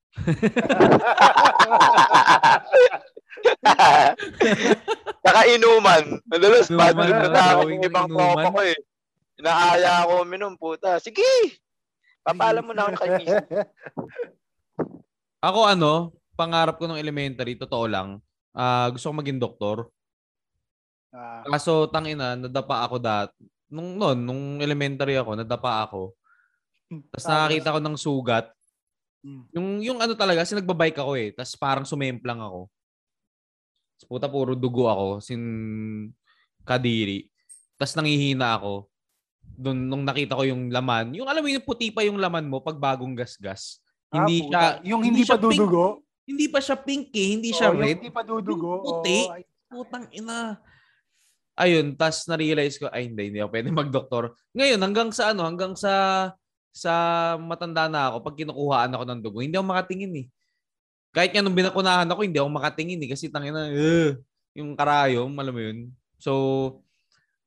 (laughs) (laughs) Saka inuman. Madalas, bad trip na ako ng ibang tropa ko eh. Inaaya ako minom, puta. Sige! Papaalam mo na ako kay. (laughs) Ako ano, pangarap ko nung elementary, totoo lang, ah gusto ko maging doktor. Ah, Kaso tangina, nadapa ako dat. Nung noon, nung elementary ako, nadapa ako. Tapos nakakita ko ng sugat. Mm. Yung yung ano talaga, kasi nagbabike ako eh. Tapos parang sumemplang ako. Puta puro dugo ako, sin kadiri. Tapos nangihina ako. Doon nung nakita ko yung laman, yung alam mo yung puti pa yung laman mo pag bagong gasgas. ah, Hindi siya Yung hindi, pa siya pink. dudugo. Hindi pa siya pink eh, hindi siya Oo, yung red. hindi pa dudugo. Yung puti. ay, Putang ina. Ayun, tas na-realize ko, ay hindi, hindi ako pwede magdoktor. Ngayon, hanggang sa ano, hanggang sa sa matanda na ako, pag kinukuhaan ako ng dugo, hindi ako makatingin eh. Kahit nga nung binakunahan ako, hindi ako makatingin eh. Kasi tangina, uh, yung karayom, alam mo yun. So,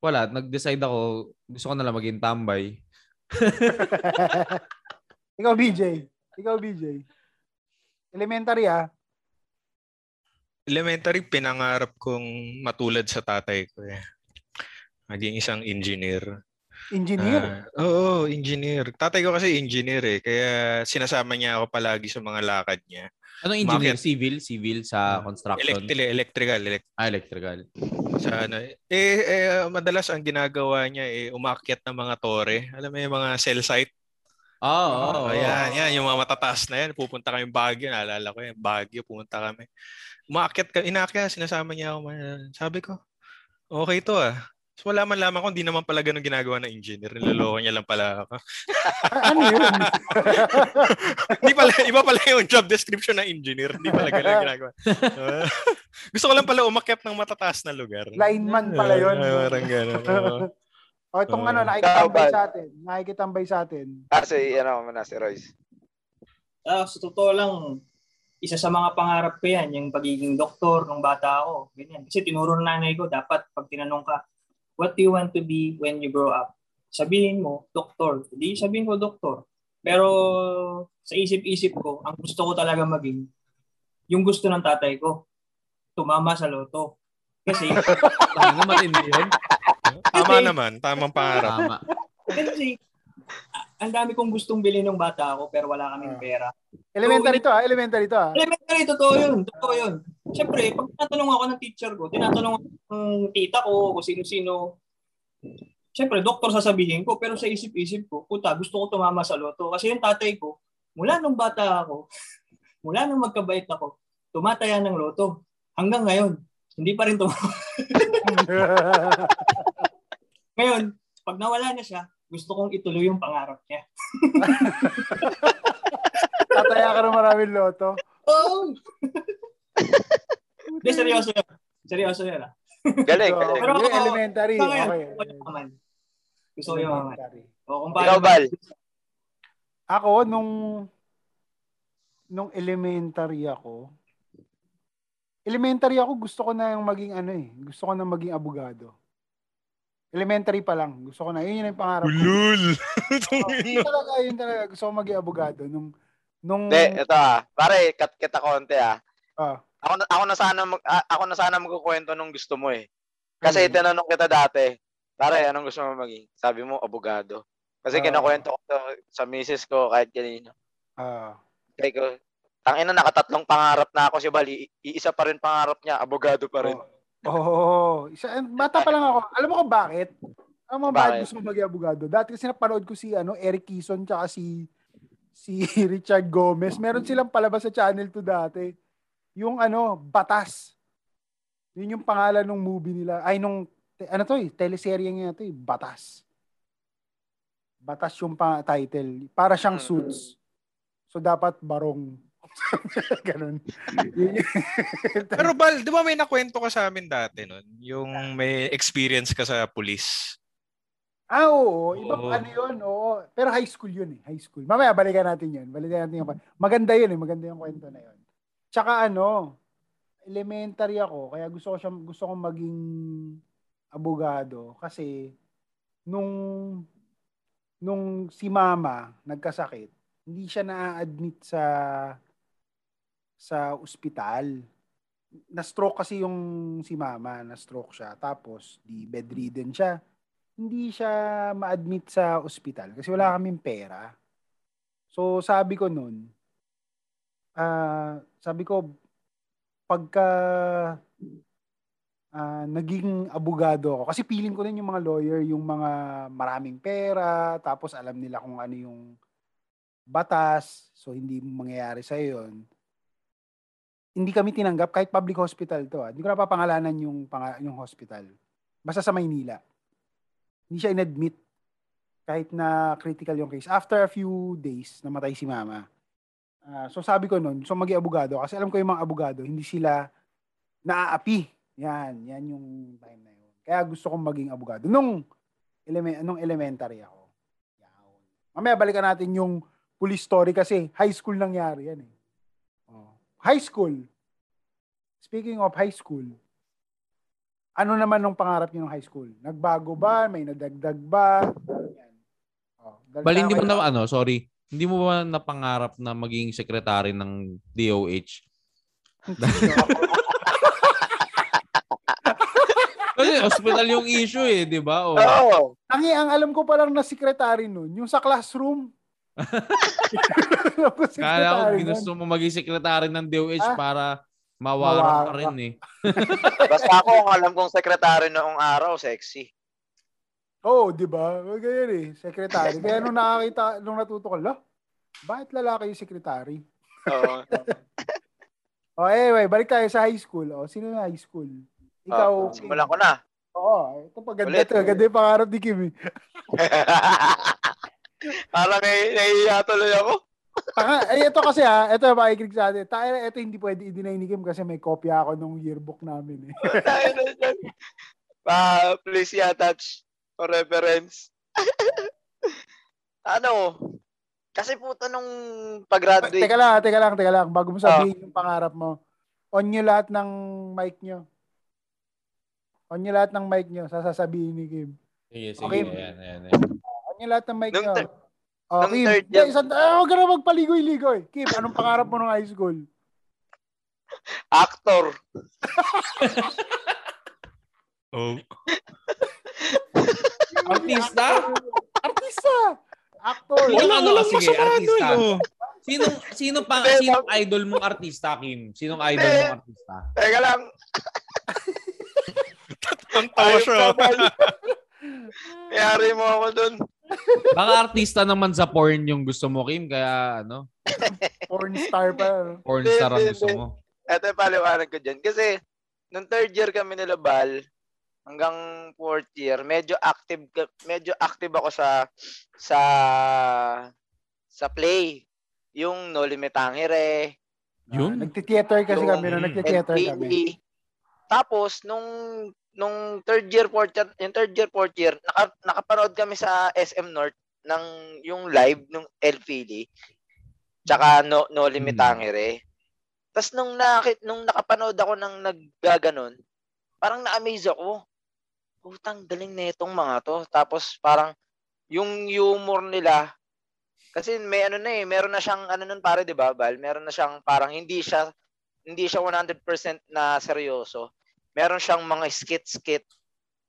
wala, nag-decide ako, gusto ko na lang maging tambay. (laughs) Ikaw, BJ. Ikaw, BJ. Elementary ah. Elementary, pinangarap kong matulad sa tatay ko eh. Maging isang engineer. Engineer. Ah, oo, engineer. Tatay ko kasi engineer eh. Kaya sinasama niya ako palagi sa mga lakad niya. Anong engineer? Bakit? Civil? Civil sa Ah, construction? Electrical, electrical, elect- ah, electrical. sa ano. Eh, eh, madalas ang ginagawa niya eh, umakyat ng mga tore. Alam mo yung mga cell site? Oo, oo, oo. Ayan, yan, yung mga matataas na yan. Pupunta kami Baguio. Naalala ko yan. Baguio, pumunta kami. Umakyat ka, inakyat, sinasama niya ako. Sabi ko, okay to ah. So, wala man lamang ko, hindi naman pala ganun ginagawa ng engineer. Niloloko niya lang pala ako. Ah, ano yun? (laughs) Hindi pala, iba pala yung job description ng engineer. Hindi pala ganun ginagawa. Ah, gusto ko lang pala umakyat ng matataas na lugar. Lineman pala yun. Ah, parang ganun. (laughs) o itong Oo. ano, nakikitambay sa atin. Nakikitambay sa atin. Kasi, ano mo na si Royce. Ah, sa totoo lang, isa sa mga pangarap ko yan, yung pagiging doktor nung bata ako. Ganyan. Kasi tinuro ng nanay ko, dapat pag tinanong ka, what do you want to be when you grow up? Sabihin mo, doktor. Hindi sabihin ko, doktor. Pero sa isip-isip ko, ang gusto ko talaga maging, yung gusto ng tatay ko, tumama sa loto. Kasi, (laughs) Tangina, matindi yun. Tama naman. Tamang pangarap. Tama. kasi ang dami kong gustong bilhin ng bata ako pero wala kaming Ah. pera. Elementary to ah. Elementary to ah. Elementary, totoo yun. Totoo yun. Siyempre, pag tinatanong ako ng teacher ko, tinatanong ako ng tita ko o sino-sino, siyempre, doktor sasabihin ko, pero sa isip-isip ko, puta, gusto ko tumama sa loto. Kasi yung tatay ko, mula nung bata ako, (laughs) mula nung magkabait ako, tumataya ng loto. Hanggang ngayon, hindi pa rin tumama. (laughs) Ngayon, pag nawala na siya, gusto kong ituloy yung pangarap niya. (laughs) Tataya ka ng maraming loto. Oo! Hindi, seryoso yun. Seryoso yun. ah. (laughs) Galing, So, galing. Pero ako- elementary. Ngayon, Okay. gusto ko yung maman. Gusto ko. O, kung Ikaw, Bal. Ako, nung nung elementary ako, elementary ako, gusto ko na yung maging ano eh. Gusto ko na maging abogado. Elementary pa lang. Gusto ko na. Yun yung pangarap ko. Ulul. Oh, (laughs) yun talaga, yun talaga. Gusto ko maging abogado. Nung, nung, Hindi, ito ah. Pare, cut kita konti ah. ah, Ako na, ako na sana mag, ako na sana magkukwento nung gusto mo eh. Kasi Ano? tinanong kita dati, pare, anong gusto mo maging? Sabi mo, abogado. Kasi Ah. kinakwento ko to sa misis ko kahit kanino. ah, Sabi ko, tangina nakatatlong pangarap na ako si Bali. Iisa pa rin pangarap niya, abogado pa rin. Oo. Oh, isa, eh, bata pa lang ako. Alam mo kung bakit? Alam mo bakit Bakit? gusto ko maging abogado? Dati kasi napanood ko si ano, Eric Kison tsaka si si (laughs) Richard Gomez. Meron silang palabas sa Channel 2 dati. Yung ano, Batas. Yun yung pangalan ng movie nila. Ay, nung, te- ano to eh, teleserye nga to eh, Batas. Batas yung pa title. Para siyang Mm. suits. So, dapat barong. (laughs) Ganun. (laughs) Pero Bal, di ba may nakwento ka sa amin dati nun? Yung may experience ka sa police. Ah, oo. Iba Oo. ano yun, oo. Pero high school yun eh, high school. Mamaya, balikan natin yun. Balikan natin yung... Maganda yun eh, maganda yung kwento na yun. Tsaka ano, elementary ako, kaya gusto ko siya, gusto kong maging abogado kasi nung nung si mama nagkasakit, hindi siya na-admit sa sa ospital. Na-stroke kasi yung si mama, na-stroke siya. Tapos, di bedridden siya hindi siya ma-admit sa ospital kasi wala kaming pera. So sabi ko noon, ah sabi ko pagka ah, naging abogado ako kasi feeling ko din yung mga lawyer, yung mga maraming pera, tapos alam nila kung ano yung batas, so hindi mangyayari sa yon. Hindi kami tinanggap kahit public hospital to. Ah. Hindi ko na papangalanan yung yung hospital. Basta sa Maynila hindi siya inadmit kahit na critical yung case. After a few days, namatay si mama. Ah, so sabi ko noon, so maging abogado kasi alam ko yung mga abogado, hindi sila naaapi. Yan, yan yung time na yun. Kaya gusto kong maging abogado. Nung, eleme- nung elementary ako. Yan. Mamaya balikan natin yung police story kasi high school nangyari yan eh. Oh. High school. Speaking of high school, ano naman nung pangarap niyo ng high school? Nagbago ba? May nadagdag ba? Yan. Oh, dal- Bali, hindi mo na, ano, sorry, hindi mo ba napangarap na maging sekretary ng DOH? (laughs) Kasi hospital yung issue eh, di ba? O, Oo. Tangi, ang alam ko pa lang na secretary nun, yung sa classroom. (laughs) Kala ko ginusto mo maging sekretary ng DOH Ah? para mawara ka rin eh. Basta ako, ang alam kong sekretary noong araw, sexy. Oo, oh, di ba? Ganyan eh, secretary. Kaya nung nakakita, nung natuto ko, lah, bakit lalaki yung secretary? Oo. (laughs) Oh, anyway, balik tayo sa high school. Oh, sino na high school? Ikaw. Oh, simulan ko na. Oo, ito paganda Ulit. to. Ganda yung pangarap ni Kim eh. (laughs) Parang nahi- nahihiya tuloy ako. Taka, ay, ito kasi ha, ito makikinig sa atin. Tayo, ito hindi pwede i-deny ni Kim kasi may kopya ako nung yearbook namin eh. (laughs) Tayo na dyan. Pa, please i-attach for reference. (laughs) ano? Kasi puto nung pag-graduate. teka lang, teka lang, teka lang. Bago mo sabihin yung pangarap mo, on nyo lahat ng mic nyo. On nyo lahat ng mic nyo, sasasabihin ni Kim. Sige, sige. Okay. Ayan, ayan, ayan. On nyo lahat ng mic Nung nyo. thir- Oh, nung Kim, third year- isang, ah, huwag ka na magpaligoy-ligoy. Kim, anong pangarap mo nung high school? Actor. (laughs) Oh. Artista? Artista! Actor! Wala, ano, walang sige, artista. doon. Oh. Sinong, sino pa, sinong idol mong artista, Kim? Sinong idol mong artista? Teka lang. Ang tawa siya. Bal. Yari mo ako dun. Baka artista naman sa porn yung gusto mo, Kim, kaya ano, Porn star pa. porn star ang gusto mo. Ito yung paliwanag ko dyan. Kasi, nung third year kami nila Bal, hanggang fourth year, medyo active, medyo active ako sa, sa, sa play. Yung No Limit Tangere, Yun? Ah, nagti-theater kasi Yung kami, no? nagti-theater NPD. kami. Tapos, nung nung third year, fourth year, yung third year, fourth year, naka, nakapanood kami sa SM North ng yung live ng LPD. Tsaka no, no limit Hmm. tangere. Tapos nung, nakit, nung nakapanood ako ng naggaganon, parang na-amaze ako. Putang galing na itong mga to. Tapos parang yung humor nila, kasi may ano na eh, meron na siyang ano nun pare, di ba, Val? Meron na siyang parang hindi siya hindi siya 100% na seryoso. Meron siyang mga skit-skit,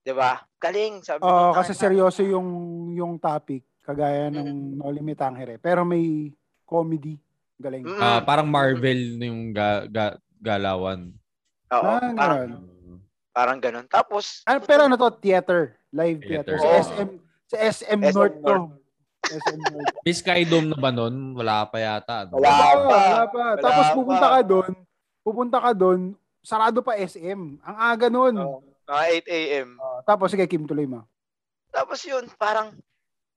di ba? Galing, sabi Oo, ko, kasi seryoso yung yung topic, kagaya ng Mm. No Limit Tangere. Pero may comedy. Galing. Mm. Ah, parang Marvel yung ga, ga, galawan. Oo, Ah, parang, ganun. Parang ganun. Tapos, Ah, pero ano to, theater. Live theater. Theater. Sa. SM, sa SM, SM North to. North. SM North. (laughs) May Skydome na ba nun? Wala pa yata. Wala Wala pa. pa, wala pa. Wala Tapos pa. pupunta ka doon, pupunta ka doon, sarado pa SM. Ang aga nun. Oo. mga 8 a.m. Oh, tapos sige, Kim, tuloy mo. Tapos yun, parang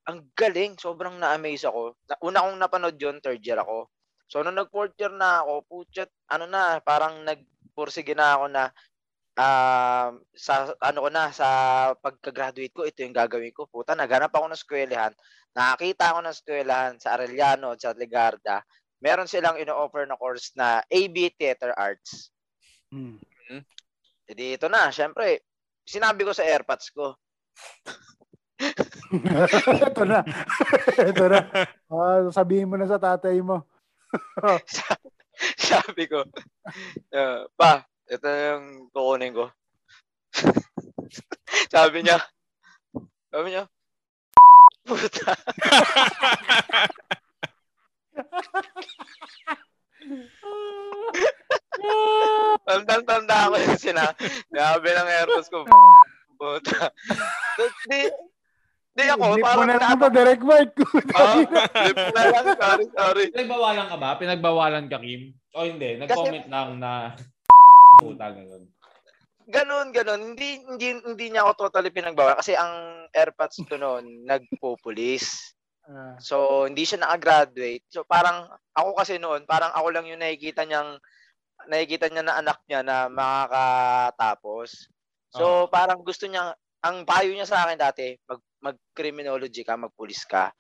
ang galing. Sobrang na-amaze ako. Na, una kong napanood yun, third year ako. So, nung nag-fourth year na ako, putya, ano na, parang nagpursige na ako na ah, sa ano ko na sa pagka-graduate ko ito yung gagawin ko puta naghanap ako ng eskwelahan nakakita ako ng eskwelahan sa Arellano at sa Legarda meron silang ino-offer na course na AB Theater Arts Hmm. Edi ito na, syempre, sinabi ko sa airpods ko, (laughs) Ito na. (laughs) Ito na. Ah, sabihin mo na sa tatay mo. (laughs) sabi ko, uh, pa, ito yung kukunin ko. (laughs) sabi niya, sabi niya, puta. Tandang-tanda ako yung sina, sabi ng airpods ko, puta. Di, di ako, Flip mo parang na lang to, direct mark. (laughs) Ah, flip na lang, sorry, sorry. Pinagbawalan ka ba? Pinagbawalan ka, Kim? O hindi? Nag-comment lang na puta ganun. Ganon, ganon. Hindi, hindi, hindi niya ako totally pinagbawal kasi ang airpods ko noon, (laughs) nagpupulis. Ah, So, hindi siya nakagraduate. So, parang, ako kasi noon, parang ako lang yung nakikita niyang, nakikita niya na anak niya na makakatapos. So, parang gusto niya, ang payo niya sa akin dati, mag, mag-criminology ka, magpulis ka.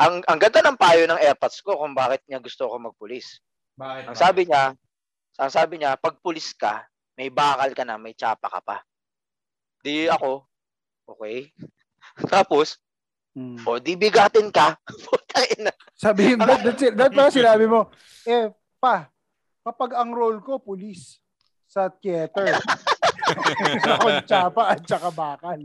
Ang, ang ganda ng payo ng airpods ko kung bakit niya gusto ko magpulis. Bakit? Ang sabi niya, ang sabi niya, pag pulis ka, may bakal ka na, may tsapa ka pa. Di ako, okay. (laughs) Tapos, hmm. o di bigatin ka. (laughs) Putang ina. Sabihin, that, that's it. That pa sinabi mo, eh, pa, kapag ang role ko, pulis sa theater. (laughs) Ako, tsapa at saka bakal.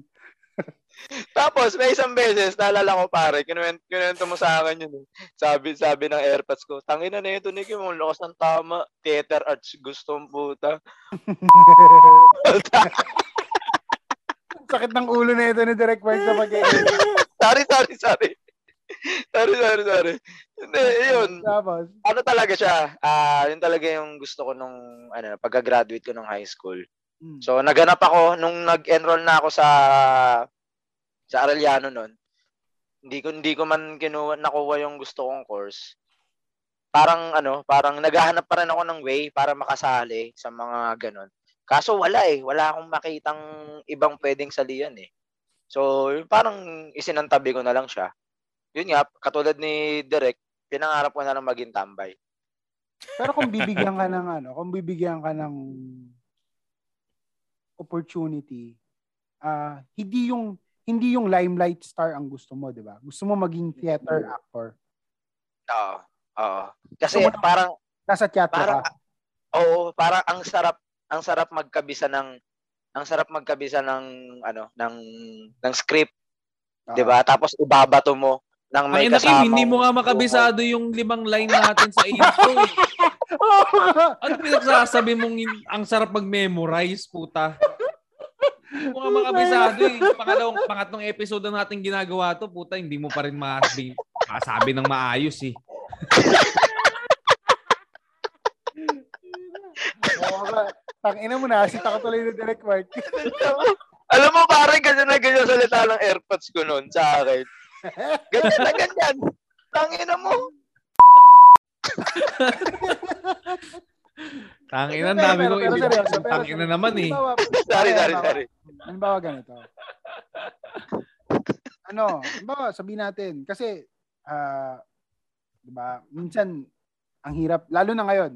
Tapos, may isang beses, naalala ko pare, kinuwento, kinuwento mo sa akin yun. eh. Sabi, sabi ng airpods ko, tangina na ito, Nicky, mo lakas ng tama. Theater arts, gustong puta. (laughs) Sakit ng ulo na ito ni Direct Mark sa pag (laughs) sorry, sorry, sorry. sorry, sorry, sorry. Hindi, yun. Tapos, ano talaga siya, ah yun talaga yung gusto ko nung ano, pagka-graduate ko ng high school. hmm. So naganap ako nung nag-enroll na ako sa sa Arellano noon. Hindi ko hindi ko man kinuha nakuha yung gusto kong course. Parang ano, parang naghahanap pa rin ako ng way para makasali sa mga ganon. Kaso wala eh, wala akong makitang ibang pwedeng salihan eh. So, parang isinantabi ko na lang siya. Yun nga, katulad ni Derek, pinangarap ko na lang maging tambay. pero kung bibigyan ka ng ano, kung bibigyan ka ng opportunity, ah hindi yung hindi yung limelight star ang gusto mo, 'di ba? Gusto mo maging theater actor. Oo. Oo. Kasi So, parang Nasa teatro Parang- ka. Oo, parang ang sarap ang sarap magkabisa ng ang sarap magkabisa ng ano ng ng script, Ah. 'di ba? Tapos ibabato mo ng may Ay, Kim, kasama. hindi mo nga makabisado yung limang line natin sa (laughs) intro. eh. Ano pinagsasabi mong ang sarap mag-memorize, puta? Hindi mo nga makabisado eh. (laughs) Pangalawang, pangatlong episode na natin ginagawa to, puta, hindi mo pa rin masabi, masabi ng maayos eh. Oo ka. Tangina mo na, sita ka tuloy ni Direct Mark. (laughs) Alam mo pare ganyan na ganyan salita ng AirPods ko noon sa akin. Ganyan na ganyan. Tangina mo. (laughs) Tangina, dami Pero- kong pero ibig. seryoso, pero Tangina naman eh. Sorry, sorry, sorry. Halimbawa ganito. Ano, halimbawa sabihin natin, kasi ah 'di ba? Minsan ang hirap lalo na ngayon,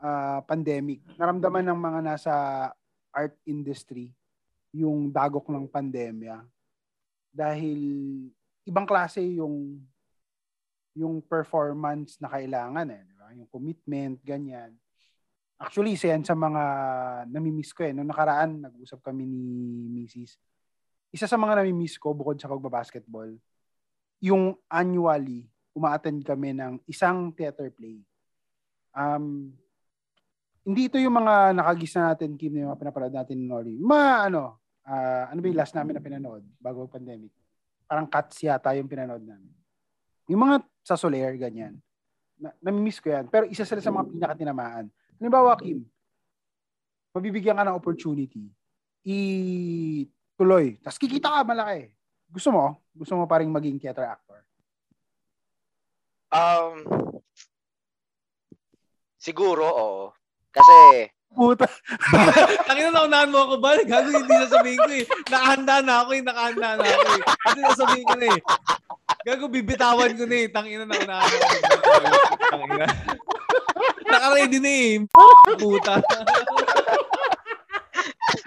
ah, pandemic. Naramdaman ng mga nasa art industry yung dagok ng pandemya dahil ibang klase yung yung performance na kailangan eh, 'di ba? Yung commitment, ganyan. Actually, isa yan sa mga namimiss ko eh. Noong nakaraan, nag-usap kami ni Mrs. Isa sa mga namimiss ko bukod sa pagbabasketball, yung annually, umaattend kami ng isang theater play. Um, hindi ito yung mga nakagisa natin, Kim, yung mga pinapanood natin ni Nori. Yung ano, ah, ano ba yung last namin na pinanood bago ang pandemic? Parang cuts yata yung pinanood namin. Yung mga sa Soler, ganyan. Na, namimiss ko yan. Pero isa sila sa mga pinakatinamaan. Halimbawa, Kim, mabibigyan ka ng opportunity, i-tuloy. Tapos kikita ka malaki. Gusto mo? Gusto mo pa rin maging theater actor? Um, siguro, oo. Kasi, Puta. (laughs) Tangina na unahan mo ako ba? Gago hindi sasabihin ko eh. Nakahanda na ako eh. Nakahanda na ako eh. Hindi sasabihin ko na eh. Gago bibitawan ko na eh. Tangina na unahan ako. Tangina. (laughs) Naka-ready na eh. (laughs) Puta.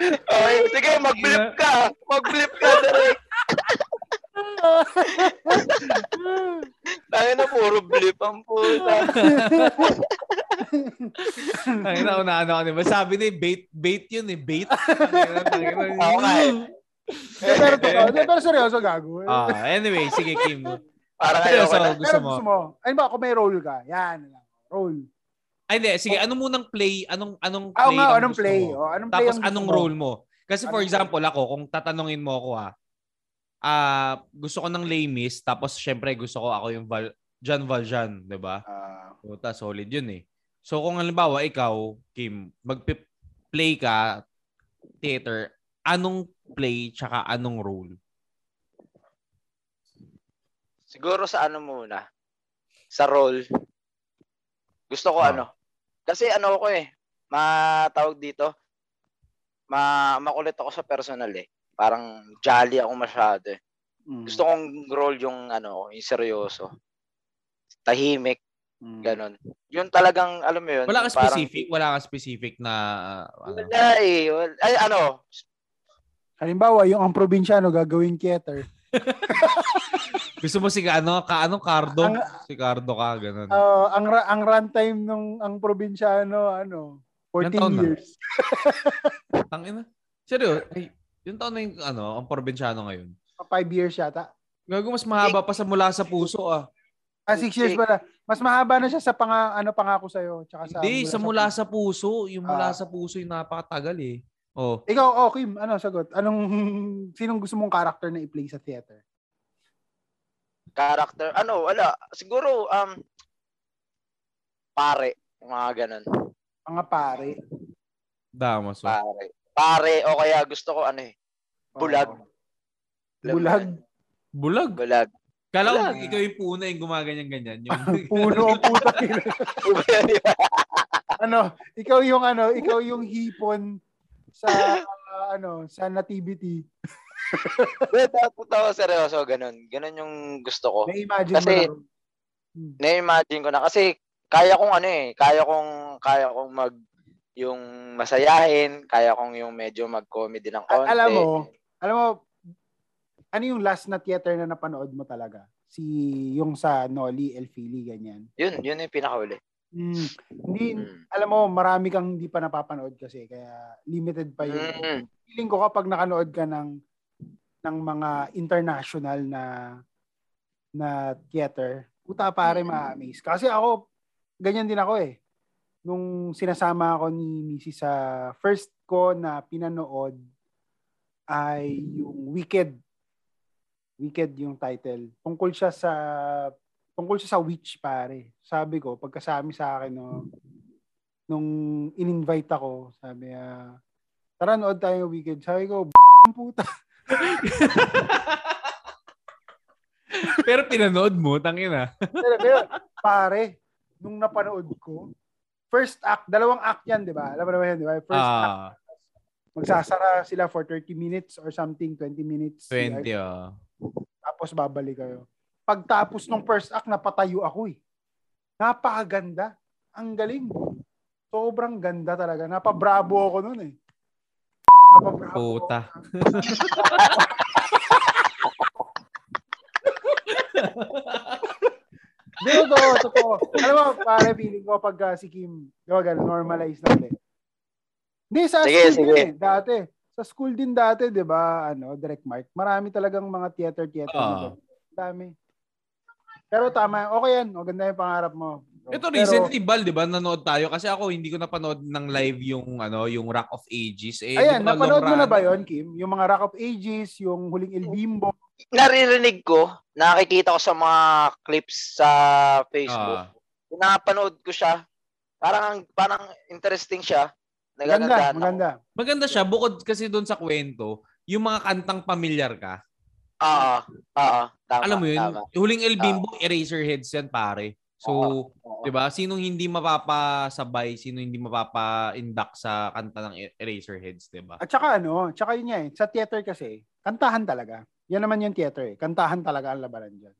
okay, sige, mag-flip ka. Mag-flip ka direct. (laughs) Tayo na puro blip ang puta. Tangina unahan ako. Diba? Sabi na eh, bait, bait yun eh. Bait. Eh. Hindi, pero. Hindi, pero seryoso, gago. Ah, anyway, sige Kim. Seryoso, na. gusto pero mo. gusto mo. Ayun ba, kung may role ka, yan. Role. Ay, hindi. Sige, anong munang play? Anong anong Ah, play? nga, ang anong play? mo? O, anong play Tapos anong mo? role mo? Kasi for Anong example, ako, kung tatanungin mo ako ha, ah gusto ko ng Les Mis, tapos syempre gusto ko ako yung Val, John Valjean, di ba? Ah, Puta, solid yun eh. So kung halimbawa, ikaw, Kim, mag-play ka, theater, anong play tsaka anong role? Siguro sa ano muna. Sa role. Gusto ko Ah. ano. Kasi ano ko eh. Matawag dito. Ma makulit ako sa personal eh. Parang jolly ako masyado eh. mm, Gusto kong role yung ano, yung seryoso. Tahimik, mm. ganun. Yun talagang, alam mo yun. Wala ka parang- specific? Wala ka specific na, ah, ano? Wala eh. Wala- Ay, ano, Halimbawa, yung ang probinsyano gagawin theater. (laughs) Gusto mo si ano, ka, ano, Cardo? Ang- si Cardo ka, ganun. Ah, ang ang runtime nung ang probinsyano ano, 14 Ilang taon na? years. (laughs) Tangina. Seryo, ay, yung taon na yung, ano, ang probinsyano ngayon. 5 years yata. Gago, mas mahaba pa sa mula sa puso, ah. Ah, 6 years pala. Mas mahaba na siya sa panga, ano pangako sa'yo. Tsaka sa Hindi, sa mula puso. sa puso. Yung mula Ah. sa puso yung napakatagal eh. Oh. Ikaw, oh, Kim, ano sagot? Anong, (laughs) sinong gusto mong character na i-play sa theater? Character, ano, wala. Siguro, um, pare, mga ganun. Mga pare. Damos. Oh. Pare. Pare, o kaya gusto ko, ano eh, bulag. Oo. Bulag. Bulag. Bulag. Kala ko ikaw yung puna yung gumaganyan-ganyan. (laughs) Yung, Puno ang puta. (laughs) ano, ikaw yung ano, ikaw yung hipon sa ah, ano, sa nativity. Dapat ako seryoso, ganun. Ganun yung gusto ko. Na-imagine Kasi- mo na. Hmm. Na-imagine ko na kasi kaya kong ano eh, kaya kong kaya kong mag yung masayahin, kaya kong yung medyo mag-comedy ng konti. alam mo, alam mo, ano yung last na theater na napanood mo talaga? Si, yung sa Noli, El Fili, ganyan. Yun, yun yung pinakahuli. Hmm. Hindi, Mm. alam mo, marami kang hindi pa napapanood kasi, kaya limited pa yun. Mm. Feeling ko kapag nakanood ka ng ng mga international na na theater, puta pare Mm. ma-amaze. Kasi ako, ganyan din ako eh. Nung sinasama ako ni Missy sa first ko na pinanood ay yung Wicked. Wicked yung title. Tungkol siya sa tungkol siya sa witch pare. Sabi ko, pagkasami sa akin no, nung in-invite ako, sabi ah, tara nood tayo Wicked. Sabi ko, "B- puta. (laughs) pero pinanood mo, tangina. pero, pero, pare, nung napanood ko, first act, dalawang act yan, di ba? Alam mo naman yan, di ba? First act, Ah, magsasara sila for 30 minutes or something, 20 minutes. 20 oh. Tapos babalik kayo. Pagtapos ng first act, napatayo ako eh. Napakaganda. Ang galing. Sobrang ganda talaga. Napabravo ako nun eh. Puta. Hindi, totoo, totoo. Alam mo, pare, feeling ko pag uh, si Kim, diba, ganun, normalize na ulit. Hindi, sa Sige, school sige. din eh, dati. Sa school din dati, di ba, ano, direct mark. Marami talagang mga theater-theater. Ah. dito. Dami. Pero tama, okay yan. O, ganda yung pangarap mo. Ito Pero- recently, Bal, di ba, nanood tayo? Kasi ako, hindi ko napanood ng live yung, ano, yung Rock of Ages. Eh, Ayan, napanood mo na ba yon Kim? Yung mga Rock of Ages, yung Huling El Bimbo. Naririnig ko, nakikita ko sa mga clips sa Facebook. Ah. Pinapanood ko siya. Parang ang- parang interesting siya. Maganda, Nagagandaan ako. maganda. maganda siya, bukod kasi doon sa kwento, yung mga kantang pamilyar ka. Oo. Oo. Tama. alam mo yun, Tama. huling El Bimbo, Eraserheads yan, pare. So, Oo. 'di ba? Sinong hindi mapapasabay, sino hindi mapapa-induct sa kanta ng E- Eraserheads, 'di ba? At saka ano, tsaka yun nga eh, sa theater kasi, kantahan talaga. Yan naman yung theater eh. Kantahan talaga ang labanan dyan.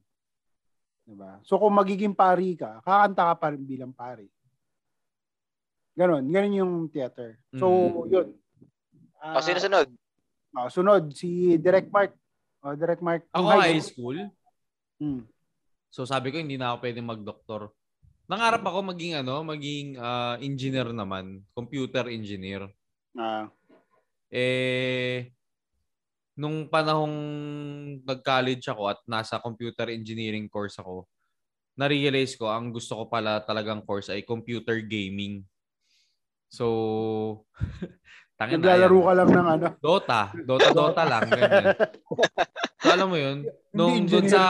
Diba? So kung magiging pari ka, kakanta ka pa rin bilang pari. Ganon. Ganon yung theater. So, Mm. yun. O, Ah, sino sunod? ah, sunod, si Direct Mark. Oh, Direct Mark. Ako Nung high school, Hmm. So sabi ko hindi na ako pwedeng mag-doktor. Nangarap ako maging ano, maging ah, engineer naman, computer engineer. Ah, Eh nung panahong nag-college ako at nasa computer engineering course ako, na-realize ko ang gusto ko pala talagang course ay computer gaming. So, (laughs) tangin na naglalaro yan. ka lang ng ano. Dota. Dota, Dota lang. Ganyan. (laughs) So, alam mo yun, nung engineer. sa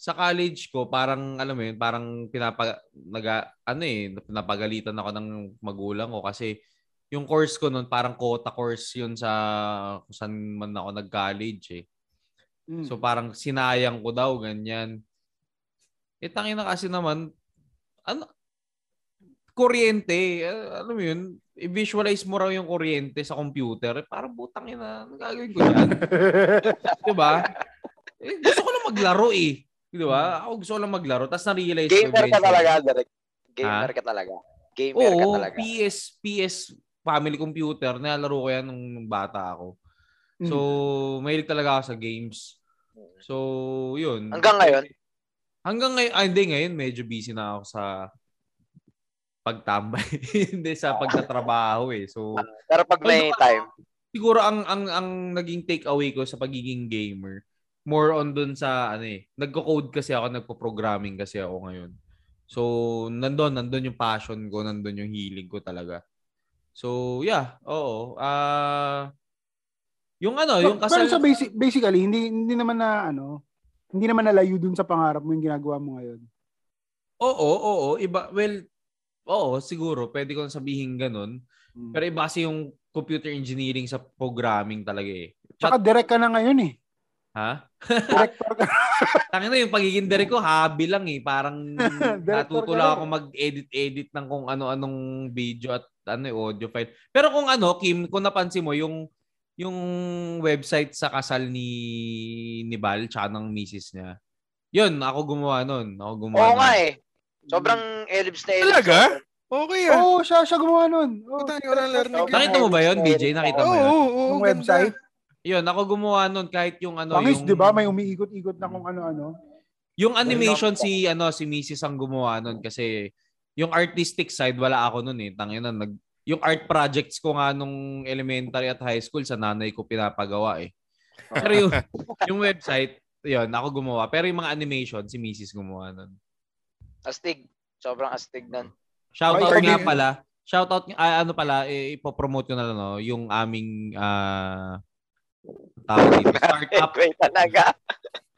sa college ko, parang, alam mo yun, parang pinapa, naga, ano eh, pinapagalitan ako ng magulang ko kasi yung course ko noon, parang quota course yun sa kung saan man ako nag-college eh. Hmm. So parang sinayang ko daw, ganyan. Eh, tangin na kasi naman, ano, kuryente, eh, alam mo yun, i-visualize mo raw yung kuryente sa computer, eh, parang butang ina, ano gagawin ko yan? (laughs) Di ba? Eh, gusto ko lang maglaro eh. Di ba? Ako gusto ko lang maglaro. Tapos na-realize ko Gamer ka eventually- talaga, Derek. Gamer Ha? ka talaga. Gamer ka Oo, talaga. PS, PS family computer. Nilalaro ko yan nung, nung bata ako. So, mahilig talaga ako sa games. So, yun. Hanggang ngayon? Hanggang ngayon, ah, hindi ngayon, medyo busy na ako sa pagtambay. (laughs) hindi sa pagtatrabaho eh. So, Pero pag may Although, time, siguro ang ang ang naging take away ko sa pagiging gamer more on dun sa ano eh nagko-code kasi ako nagpo-programming kasi ako ngayon. So nandun nandun yung passion ko nandun yung hilig ko talaga. So yeah oo. Ah yung ano yung Pero kasal sa basic, basically, hindi hindi naman na ano, hindi naman nalayo dun sa pangarap mo yung ginagawa mo ngayon. oo oo. Iba well oo siguro. Pwede ko sabihin ganun. Hmm. pero iba kasi yung computer engineering sa programming talaga eh. Tsaka direct ka na ngayon eh. ha Director (laughs) ka. Tangina yung pagiging ko, hobby lang eh. Parang (laughs) rin. ako mag-edit-edit ng kung ano-anong video at ano eh, audio file. Pero kung ano, Kim, kung napansin mo, yung yung website sa kasal ni ni Bal tsaka ng misis niya. Yun, ako gumawa nun. Ako gumawa oo nun. nga eh. Sobrang ellipse na ellipse. Talaga? Okay ah. Oo, oh, siya, siya gumawa nun. Oh, Puta, wala narinig. Nakita mo ba yun, BJ? Nakita mo Oo, yun? oo, oo, Yung ganda. website. Yun, ako gumawa nun kahit yung ano, Pangis, yung... di ba? May umiikot-ikot na kung ano-ano. Yung animation si ano si Mrs. ang gumawa nun kasi yung artistic side wala ako nun eh. Tangina nag yung art projects ko nga nung elementary at high school sa nanay ko pinapagawa eh. Pero yung (laughs) yung website, yun, ako gumawa. Pero yung mga animation si Mrs. gumawa nun. Astig. Sobrang astig nun. Shoutout Ay, nga pala. Shoutout ah, ano pala eh, ipopromote ko na lang no, yung aming ah tawag dito, (laughs) startup Wait talaga.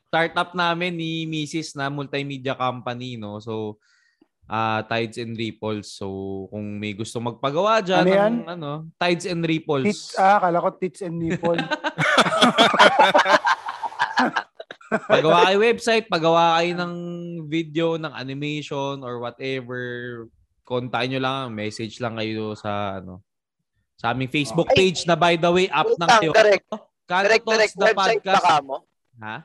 startup namin ni Mrs. na multimedia company, no? So, ah Tides and Ripples. So, kung may gusto magpagawa dyan, Ano ng, yan? ano, Tides and Ripples. Tits, ah, kala ko tits and nipple. (laughs) Pagawa kayo website, pagawa kayo ng video, ng animation, or whatever. Kontakin nyo lang, message lang kayo sa, ano, sa aming Facebook Ay, page na by the way, up ng Teo. direct. Talks direct the website podcast. baka mo. Ha?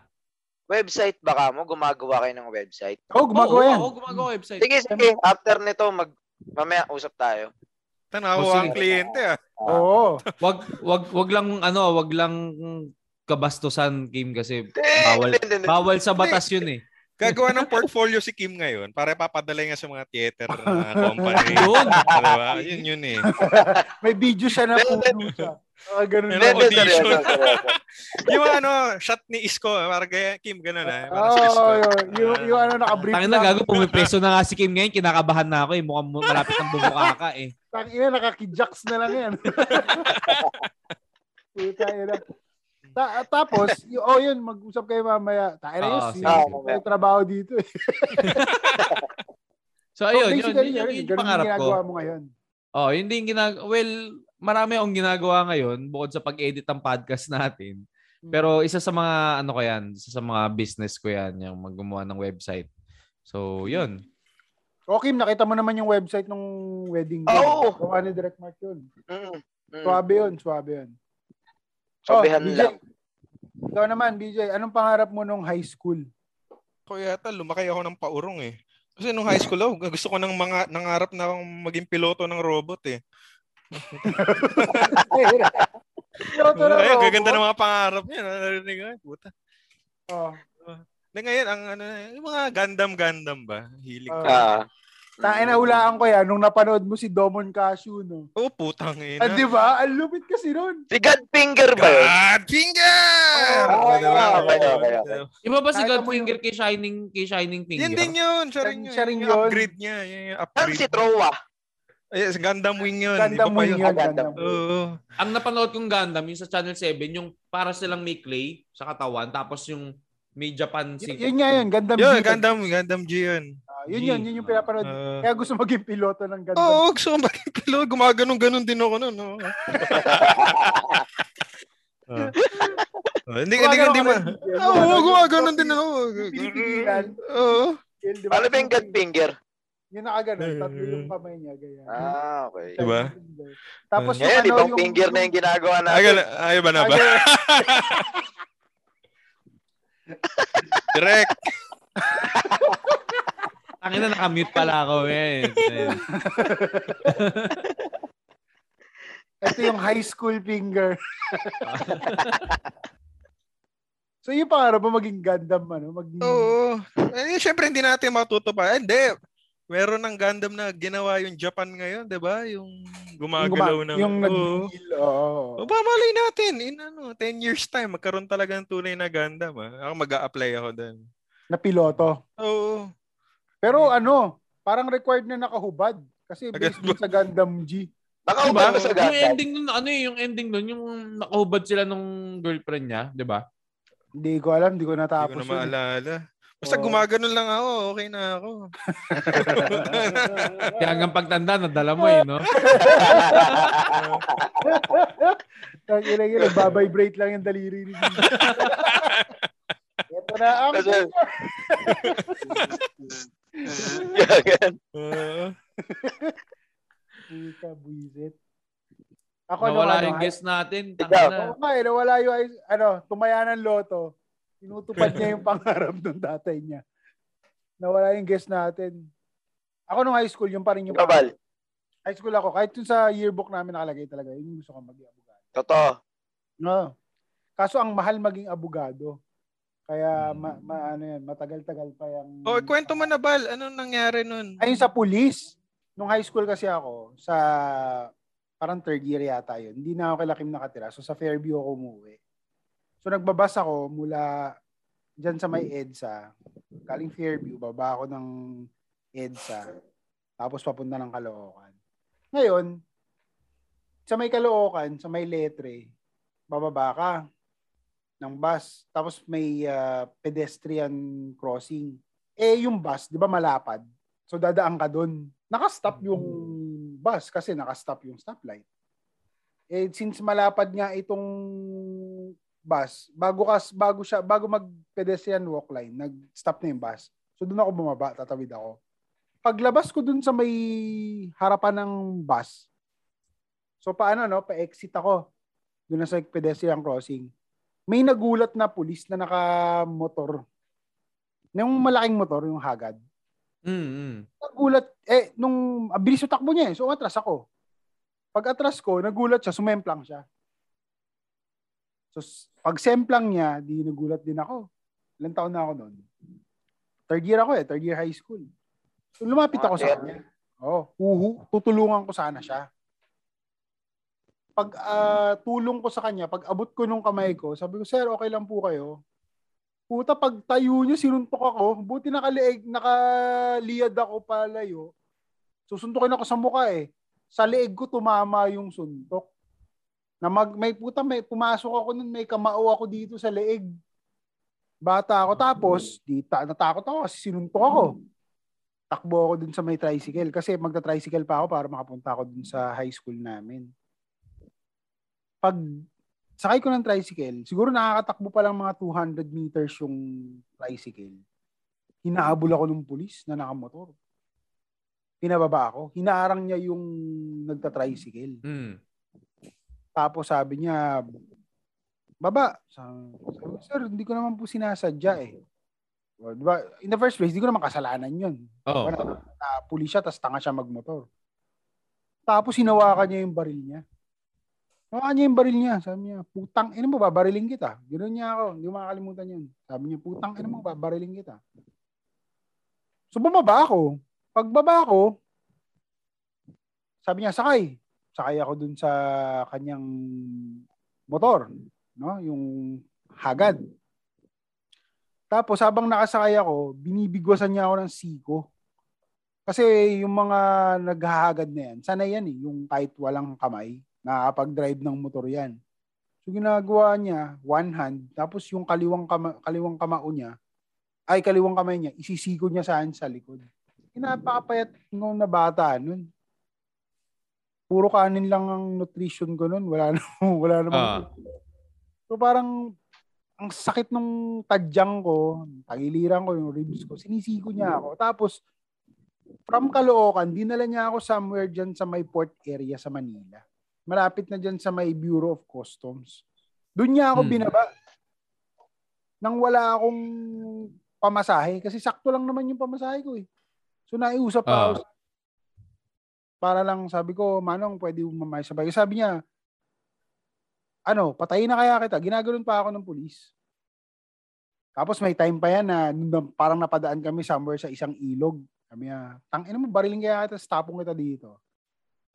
website baka mo, gumagawa kayo ng website. Oo, gumagawa Oo, yan. oo, gumagawa website. Sige, sige, after nito, mag, mamaya usap tayo. Tanawa Oh, ang kliyente ah. Oo. Wag wag wag lang ano, wag lang kabastusan Kim kasi bawal bawal sa batas yun eh. Gagawa ng (laughs) portfolio si Kim ngayon para papadala niya sa mga theater na (laughs) company. Yun. Diba? Yun yun eh. (laughs) May video siya na siya. Ah, ganun na. Audition. Yung ano, shot ni Isko, para kaya Kim, gano'n ah. Para Oo, si Isko. oh, yun. Yung, yung ano, nakabrief Tangin na gago, pumipreso na nga si Kim ngayon, kinakabahan na ako eh. Mukhang mu- malapit ng bumuka ka eh. Tangina, nakakijaks na lang yan. Puta, yun na. Ta- tapos, (laughs) y- oh yun, mag-usap kayo mamaya. Tayo na yun, si, may trabaho dito eh. (laughs) So ayun, yun, yun, yun, yun, yung pangarap ko. ginagawa mo ngayon. Oh, yun din ginag well, marami akong ginagawa ngayon bukod sa pag-edit ng podcast natin. Hmm. Pero isa sa mga ano ko yan, isa sa mga business ko yan, yung maggumawa ng website. So, yun. O Kim, nakita mo naman yung website ng wedding. Oo. Gawa ni Direct Mark yun. Mm, mm. Suwabe yun, suwabe yun. Sabihan BJ, lang. Ikaw naman, BJ, anong pangarap mo nung high school? Ko yata, lumaki ako ng paurong eh. Kasi nung high school ako, gusto ko ng mga nangarap na akong maging piloto ng robot eh. (laughs) Piloto na Ay, robot. gaganda ng mga pangarap niya. Narinig ko, ay, puta. Oh. Na ngayon, ang ano, yung mga Gundam-Gundam ba? Hilig ko. Ah, Tain na hulaan ko yan nung napanood mo si Domon Cashew, no? oh, putang ina. Ah, di ba? Ang lupit kasi nun. si Godfinger ba yun? God finger! Oh, Diba? okay, okay, okay. Iba ba si Godfinger kay Shining kay Shining Finger? Yan din yun. Siya rin yun. Siya rin Yung yun. upgrade niya. Yan yung upgrade. si Trowa? Ay, si Gundam Wing yun. Gundam Wing yun. yun. Gundam. Oo. Ang napanood kong Gundam, yung sa Channel 7, yung para silang may clay sa katawan, tapos yung may Japan Y- si yun nga yun, Gundam Yun, G. Gundam, Gundam G yun. Yun yun, yun yung pinapanood. Ah. Kaya gusto maging piloto ng Gundam. Oo, gusto ko maging pilo. Gumaganon-ganon din ako nun. No? (laughs) Ah. Ah, Hindi, hindi, hindi, ma. Oo, gumaganon din ako. Pinipigilan. Oo. Paano ba yung Godfinger? Yung nakaganon, tatlo yung kamay niya, gaya. Ah, okay. Diba? Tapos yung ano, ibang yung... finger na yung ginagawa natin. gala- ay, ba na ba? (laughs) Direct. (laughs) Tangin na nakamute pala ako eh. Ito yung high school finger. (laughs) so yung pangarap mo maging Gundam, ano? Maging... Oo. Eh, syempre, hindi natin matuto pa. Eh, Hindi. Meron ng Gundam na ginawa yung Japan ngayon, di ba? Yung Yung, gumagalaw guma- ng... yung Oo. nag-deal, oo. O, pamalay natin. In ano, 10 years time, magkaroon talaga ng tunay na Gundam. Ah. Ako mag-a-apply ako doon. na piloto. Oo. Pero ano, parang required na nakahubad. Kasi based Agad dun sa Gundam G. Nakaubad Diba? sa Yung Gundam. ending nun, ano eh, yung ending nun, yung nakahubad sila nung girlfriend niya, di ba? Hindi ko alam, hindi ko Hindi natapos. ko na yun. maalala. Basta Oo. gumaganon lang ako, okay na ako. (laughs) Kaya hanggang pagtanda, nadala mo eh, no? (laughs) Ang ina, babibrate lang yung daliri ni. (laughs) Ito na ang Gagan. Oo. Puta, buisit. Ako Nawala ano, yung ano, guest natin. Ikaw. Tangina. Oo nga eh, nawala yung, ano, tumaya ng loto. Tinutupad niya yung pangarap ng tatay niya. Nawala yung guest natin. Ako nung high school, yung pa rin yung Kabal. High school ako, kahit yung sa yearbook namin nakalagay talaga, yun yung gusto kong maging abogado. Totoo. No. Kaso ang mahal maging abogado. Kaya Hmm. ma, ma- ano yan, matagal-tagal pa yung... Oh, kwento mo na, Bal. Anong nangyari nun? Ayun sa police, nung high school kasi ako, sa parang third year yata yun, hindi na ako kay Lakim nakatira. So sa Fairview ako umuwi. So nagbabas ako mula dyan sa may EDSA, galing Fairview, baba ako ng EDSA, tapos papunta ng Caloocan. Ngayon, sa may Caloocan, sa may Letre, bababa ka ng bus, tapos may ah, pedestrian crossing. Eh, yung bus, di ba malapad? So dadaan ka doon. Naka-stop yung bus kasi naka-stop yung stoplight. Eh since malapad nga itong bus, bago kas bago siya bago mag pedestrian walk line, nag-stop na yung bus. So doon ako bumaba, tatawid ako. Paglabas ko doon sa may harapan ng bus. So paano no, pa-exit ako doon na sa pedestrian crossing. May nagulat na pulis na naka-motor Yung malaking motor, yung Hagad. Mm, mm. Nagulat, eh, nung ah, bilis yung takbo niya eh. So, atras ako. Pag atras ko, nagulat siya, sumemplang siya. So, pag semplang niya, di nagulat din ako. Ilang taon na ako noon? Third year ako eh, third year high school. So, lumapit ako sa third- kanya. Oh, uhu, tutulungan ko sana siya. Pag ah, tulong ko sa kanya, pag abot ko nung kamay ko, sabi ko, sir, okay lang po kayo. Puta, pag tayo niya, sinuntok ako. Buti nakaliig, nakaliyad ako palayo. Susuntukin ako sa mukha eh. Sa leeg ko tumama yung suntok. Na mag, may puta, may pumasok ako nun, may kamao ako dito sa leeg. Bata ako. Tapos, di, ta, natakot ako kasi sinuntok ako. Takbo ako dun sa may tricycle. Kasi magta-tricycle pa ako para makapunta ako dun sa high school namin. Pag sakay ko ng tricycle, siguro nakakatakbo pa lang mga 200 meters yung tricycle. Hinahabol ako ng pulis na nakamotor. Pinababa ako. Hinaarang niya yung nagta-tricycle. Mm. Tapos sabi niya, baba. Sabi, sir, hindi ko naman po sinasadya eh. O, di ba? In the first place, hindi ko naman kasalanan yun. Oh. Wala, na pulis siya, tapos tanga siya magmotor. Tapos hinawakan niya yung baril niya. Hinawakan niya yung baril niya. Sabi niya, putang, ina mo, babariling kita. Ganoon niya ako. Hindi ko makakalimutan yun. Sabi niya, putang, ina mo, babariling kita. So bumaba ako. Pagbaba ko, sabi niya, sakay. Sakay ako dun sa kanyang motor. No? Yung hagad. Tapos habang nakasakay ako, binibigwasan niya ako ng siko. Kasi yung mga naghahagad na yan, sana yan eh, yung kahit walang kamay, nakakapag-drive ng motor yan. So ginagawa niya, one hand, tapos yung kaliwang, kama, kaliwang kamao niya, ay kaliwang kamay niya, isisiko niya saan sa likod. Pinapakapayat nung na bata nun. Puro kanin lang ang nutrition ko nun. Wala (laughs) na, wala namang Ah. So parang ang sakit nung tadyang ko, tagiliran ko, yung ribs ko, sinisiko niya ako. Tapos, from Caloocan, dinala niya ako somewhere dyan sa may port area sa Manila. Malapit na dyan sa may Bureau of Customs. Doon niya ako Hmm. binaba. Nang wala akong pamasahe. Kasi sakto lang naman yung pamasahe ko eh. So naiusap pa Ah. ako. Para lang sabi ko, Manong, pwede mamay sabay. Sabi niya, ano, patayin na kaya kita. Ginaganon pa ako ng pulis. Tapos may time pa yan na parang napadaan kami somewhere sa isang ilog. Kami ah, tangina mo, bariling kaya kita, tapong kita dito.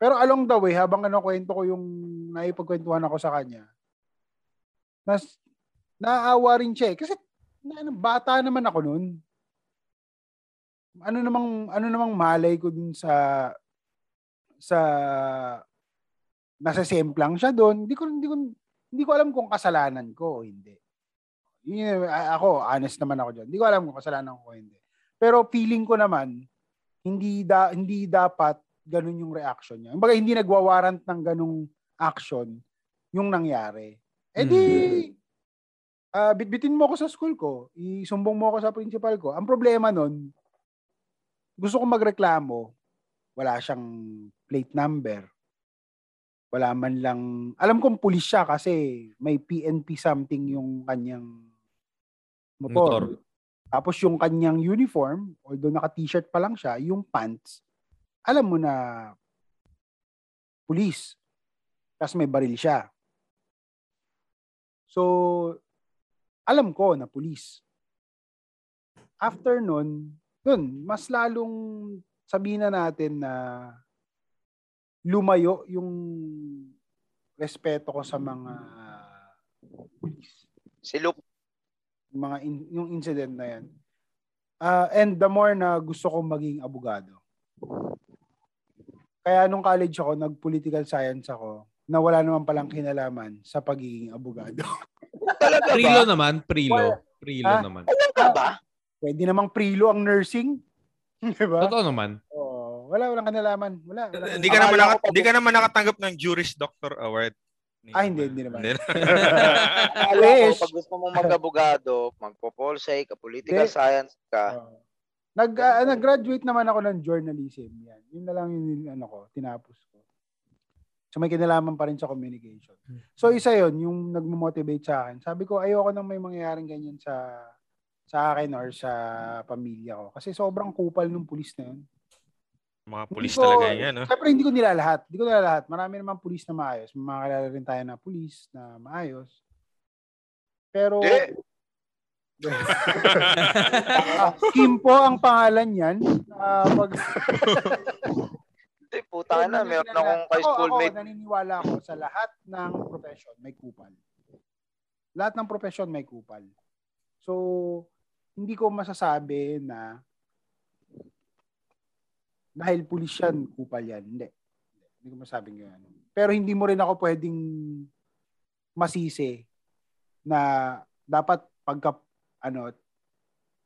Pero along the way, habang ano, kwento ko yung naipagkwentuhan ako sa kanya, nas, naawa rin siya eh. Kasi na, ano, bata naman ako noon. Ano namang ano namang malay ko dun sa sa nasa semplang siya doon. Hindi ko hindi ko hindi ko alam kung kasalanan ko o hindi. Yun, ako, honest naman ako diyan. Hindi ko alam kung kasalanan ko o hindi. Pero feeling ko naman hindi da, hindi dapat ganun yung reaction niya. Kumbaga hindi nagwa-warrant ng ganung action yung nangyari. Eh di ah, bitbitin mo ako sa school ko, isumbong mo ako sa principal ko. Ang problema nun, gusto ko magreklamo, wala siyang plate number. Wala man lang, alam kong pulis siya kasi may PNP something yung kanyang motor. Motor. Tapos yung kanyang uniform, although naka-t-shirt pa lang siya, yung pants, alam mo na pulis. Tapos may baril siya. So, alam ko na pulis. After nun, yun, mas lalong sabihin na natin na lumayo yung respeto ko sa mga pulis. Si Luke, Yung mga in- yung incident na yan. Ah, and the more na gusto kong maging abogado. Kaya nung college ako, nag-political science ako, na wala naman palang kinalaman sa pagiging abogado. (laughs) talaga Prilo naman, prilo. Prilo Ah? naman. Talaga ba? Pwede namang prilo ang nursing. (laughs) Di ba? Totoo naman. Oo. wala, walang kanalaman. Wala, wala. Hindi ka naman Akala naka, ko pa- hindi ka naman nakatanggap ng Juris Doctor Award. Ah, hindi, hindi naman. (laughs) Alam ko, pag gusto mo mag-abogado, magpo-polsay ka, political Hindi. science ka. Nag, ah, nag-graduate naman ako ng journalism. Yan. Yun na lang yung ano ko, tinapos ko. So may kinalaman pa rin sa communication. So isa yon yung nagmo-motivate sa akin. Sabi ko, ayoko nang may mangyayaring ganyan sa sa akin or sa pamilya ko. Kasi sobrang kupal ng pulis na yun. Mga pulis ko- talaga yan, no? Siyempre, hindi ko nila lahat. Hindi ko nila lahat. Marami naman pulis na maayos. May Mga kilala rin tayo na pulis na maayos. Pero, Hindi. (laughs) ah, Kim po ang pangalan yan. Ah, pag, Hindi, puta na. Meron akong high schoolmate. Ako, naniniwala ako sa lahat ng profession may kupal. Lahat ng profession may kupal. So, hindi ko masasabi na dahil pulis yan, kupal yan. Hindi. Hindi ko masabing ganyan. Pero hindi mo rin ako pwedeng masisi na dapat pagka ano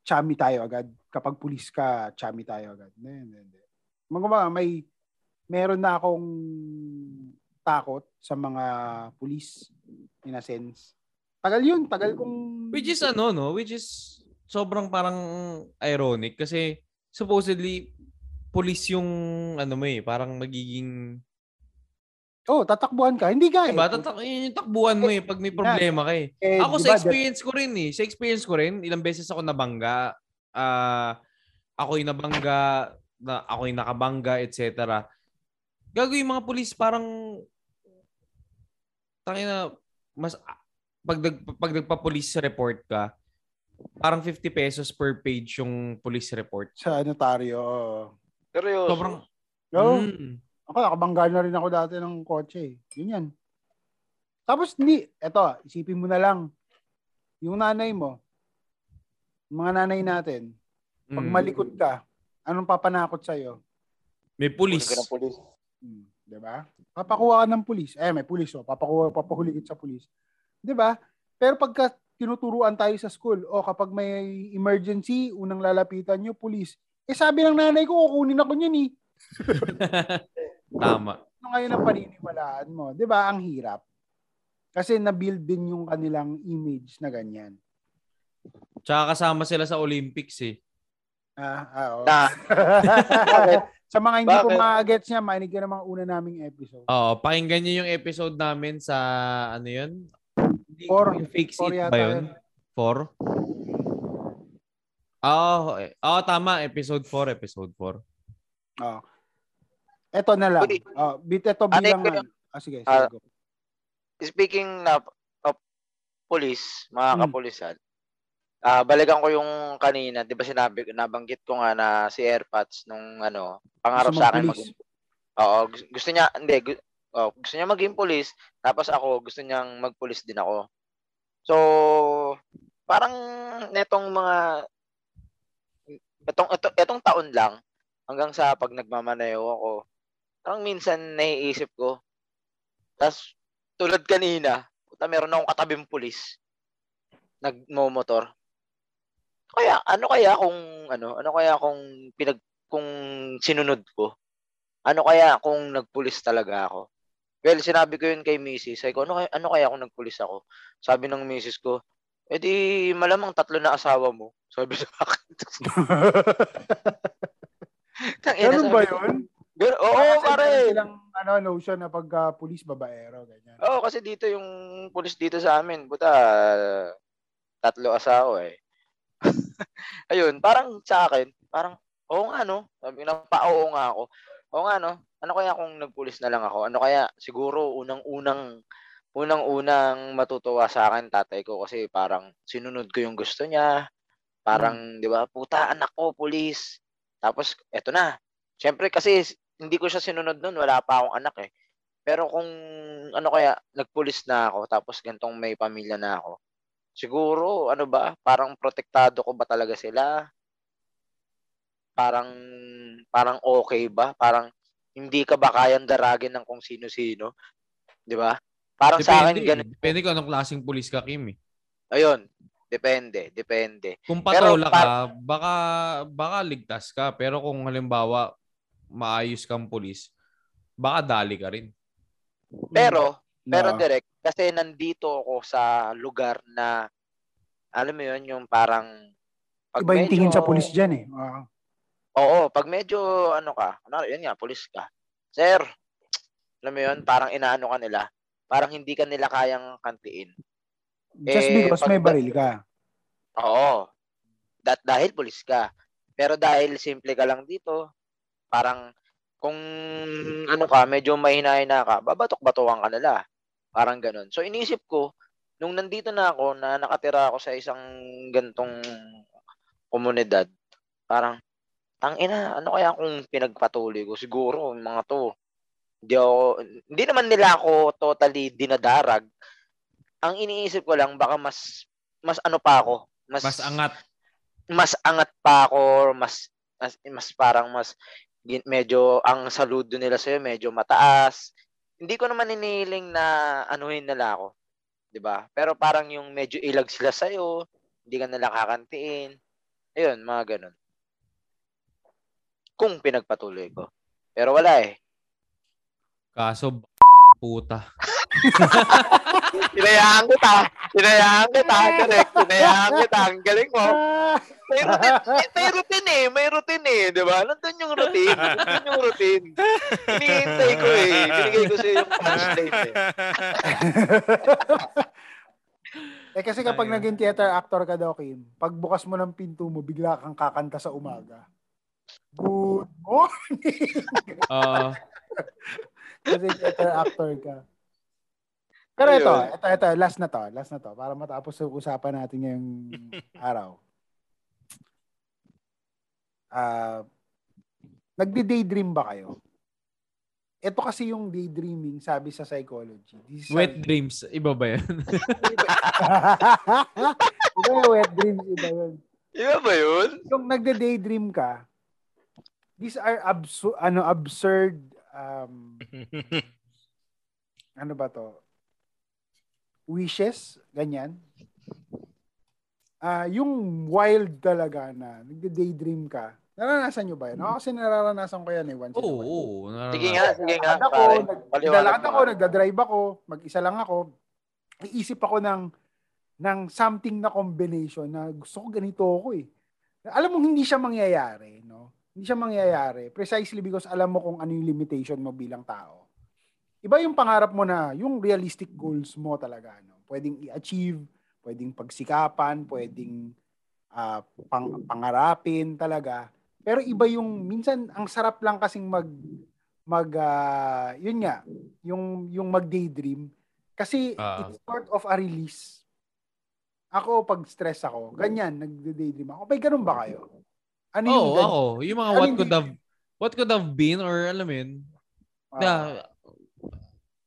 chami tayo agad. Kapag pulis ka chami tayo agad. Mga may meron na akong takot sa mga pulis in a sense. Tagal yun. Tagal kong Which is ano, no? Which is sobrang parang ironic kasi supposedly police yung ano mo eh, parang magiging oh tatakbuhan ka hindi ka eh. Diba? Tatak- yun yung takbuhan mo eh pag may problema ka eh. Eh, Ako di sa experience ko rin eh. Sa experience ko rin, ilang beses ako nabangga. Ah, ako'y nabangga, na ako'y nakabangga, etc. Gagawin yung mga pulis parang tangina mas pag nag, pag nagpa-police report ka, parang 50 pesos per page yung police report. sa notaryo. Seryoso. Sobrang Oo. Mm. Ako, nakabangga na rin ako dati ng kotse. eh. Yun yan. Tapos, hindi. Eto, isipin mo na lang. Yung nanay mo, yung mga nanay natin, pag Mm. malikot ka, anong papanakot sa'yo? May police. Huli ka ng pulis. Hmm, 'di ba? Papakuha ka ng pulis. Eh, may pulis oh, papakuha papahuli kita sa pulis. 'Di ba? Pero pagka tinuturuan tayo sa school o kapag may emergency, unang lalapitan nyo, pulis. Eh sabi ng nanay ko, kukunin ako niyan eh. (laughs) Tama. Ano ngayon ang paniniwalaan mo? 'Di ba? Ang hirap. Kasi na-build din yung kanilang image na ganyan. Tsaka kasama sila sa Olympics eh. Ah, ah, oo. Na, (laughs) sa mga hindi ko Bakit? ma-gets niya, makinig ka ng mga una naming episode. Oo, pakinggan niyo yung episode namin sa ano yun? Four. Fix Four It yata ba yun? Four? Oo, eh. Oo, tama. Episode 4, episode 4. Oh. Ito na lang. Uy. Oh, bit ito Ano bilang yung- ano. Ah, sige, sige. Go. speaking na of police, mga Hmm. kapulisan, ah balikan ko yung kanina, 'di ba sinabi nabanggit ko nga na si Airpods nung ano, pangarap sa akin maging Oo, gu- gusto niya hindi gu- oh, gusto niya maging pulis, tapos ako gusto niyang magpulis din ako. So, parang netong mga etong eto, etong taon lang hanggang sa pag nagmamaneho ako, parang minsan naiisip ko. Tapos tulad kanina, puta meron akong katabing pulis. Nagmo-motor. Kaya ano kaya kung ano, ano kaya kung pinag kung sinunod ko? Ano kaya kung nagpulis talaga ako? Well, sinabi ko yun kay Mrs. Sabi ko, ano kaya, ano kaya kung nagpulis ako? Sabi ng Mrs. ko, eh di malamang tatlo na asawa mo. Sabi sa akin. (laughs) Ganun ba yun? Gan- Oo, Kasi pare. silang ano, notion na pagka pulis babaero, ganyan. Oo, kasi dito yung pulis dito sa amin, buta, tatlo asawa eh. (laughs) Ayun, parang sa akin, parang, oo nga no, sabi na pa, oo nga ako. Oo nga no, ano kaya kung nagpulis na lang ako? Ano kaya, siguro unang-unang, unang-unang matutuwa sa akin tatay ko kasi parang sinunod ko yung gusto niya. Parang, di ba, puta, anak ko, pulis. Tapos, eto na. Siyempre kasi hindi ko siya sinunod nun, wala pa akong anak eh. Pero kung ano kaya, nagpulis na ako, tapos gantong may pamilya na ako, siguro, ano ba, parang protektado ko ba talaga sila? Parang, parang okay ba? Parang, hindi ka ba kayang daragin ng kung sino-sino? Di ba? Parang sa akin, Depende. ganun. Depende kung anong klaseng pulis ka, Kim eh. Ayun, depende, depende. Kung Pero patola ka, baka, baka ligtas ka. Pero kung halimbawa, maayos kang pulis, baka dali ka rin. Pero, pero Na- direct, kasi nandito ako sa lugar na, alam mo yun, yung parang, pag Iba yung tingin sa pulis dyan eh. Ah. Oo, pag medyo ano ka, ano, yun nga, pulis ka. Sir, alam mo yun, parang inaano ka nila. Parang hindi ka nila kayang kantiin. just Eh, because pag- may baril ka. Oo. that dahil pulis ka. Pero dahil simple ka lang dito, parang kung ano ka, medyo mahina-hina ka, babatok-batukan ka nila. Parang ganun. So inisip ko, nung nandito na ako, na nakatira ako sa isang gantong komunidad, parang, tang ina, ano kaya kung pinagpatuloy ko? Siguro, yung mga to, hindi ako, hindi naman nila ako totally dinadarag. Ang iniisip ko lang, baka mas, mas ano pa ako, mas, Mas angat. mas angat pa ako, mas, mas, mas parang mas, medyo, ang saludo nila sa'yo, medyo mataas. Hindi ko naman inihiling na anuhin nila ako. 'di ba? Pero parang yung medyo ilag sila sa'yo, hindi ka nila kakantiin. Ayun, mga ganun. Kung pinagpatuloy ko. Pero wala eh. Kaso, puta. (laughs) (laughs) Hinayaan kita. Hinayaan kita. Correct. Hinayaan kita. Ang galing mo. May routine, may, may routine eh. May routine eh. Di ba? Nandun yung routine. Nandun yung routine. Hinihintay ko eh. Binigay ko sa'yo yung punchline eh. Eh kasi kapag Ayun. naging theater actor ka daw, Kim, pagbukas mo ng pinto mo, bigla kang kakanta sa umaga. Good morning! (laughs) Oo. kasi theater actor ka. Pero ito, ito, ito, last na to, last na to, para matapos yung usapan natin ngayong (laughs) araw. Ah, nagdi-daydream ba kayo? Ito kasi yung daydreaming, sabi sa psychology. This is Wet dreams. Iba ba yan? (laughs) (laughs) iba yung wet dreams, iba yun. Iba ba yun? Yung nagde-daydream ka, these are absu- ano, absurd, um, ano ba to? Wishes, ganyan. Ah, yung wild talaga na nagde-daydream ka. Naranasan nyo ba yun? Ako kasi nararanasan ko yan eh once Oo. oo, naranasan. Sige nga, sige nga. Ako, Pare. nag- Paliwanag naglalakad mo ako, nagdadrive ako, mag-isa lang ako. Iisip ako ng ng something na combination na gusto ko ganito ako eh. Alam mo hindi siya mangyayari, no? Hindi siya mangyayari precisely because alam mo kung ano yung limitation mo bilang tao. Iba yung pangarap mo na yung realistic goals mo talaga, no? Pwedeng i-achieve, pwedeng pagsikapan, pwedeng ah, pang, pangarapin talaga. Pero iba yung minsan ang sarap lang kasing mag mag ah, yun nga, yung yung mag-daydream kasi Ah. it's sort of a release. Ako pag stress ako, ganyan, nagde-daydream ako. May ganun ba kayo? Ano yung Oo, gan- ako. Yung mga Ano what yung could have what could have been or alam mo yun, Ah. na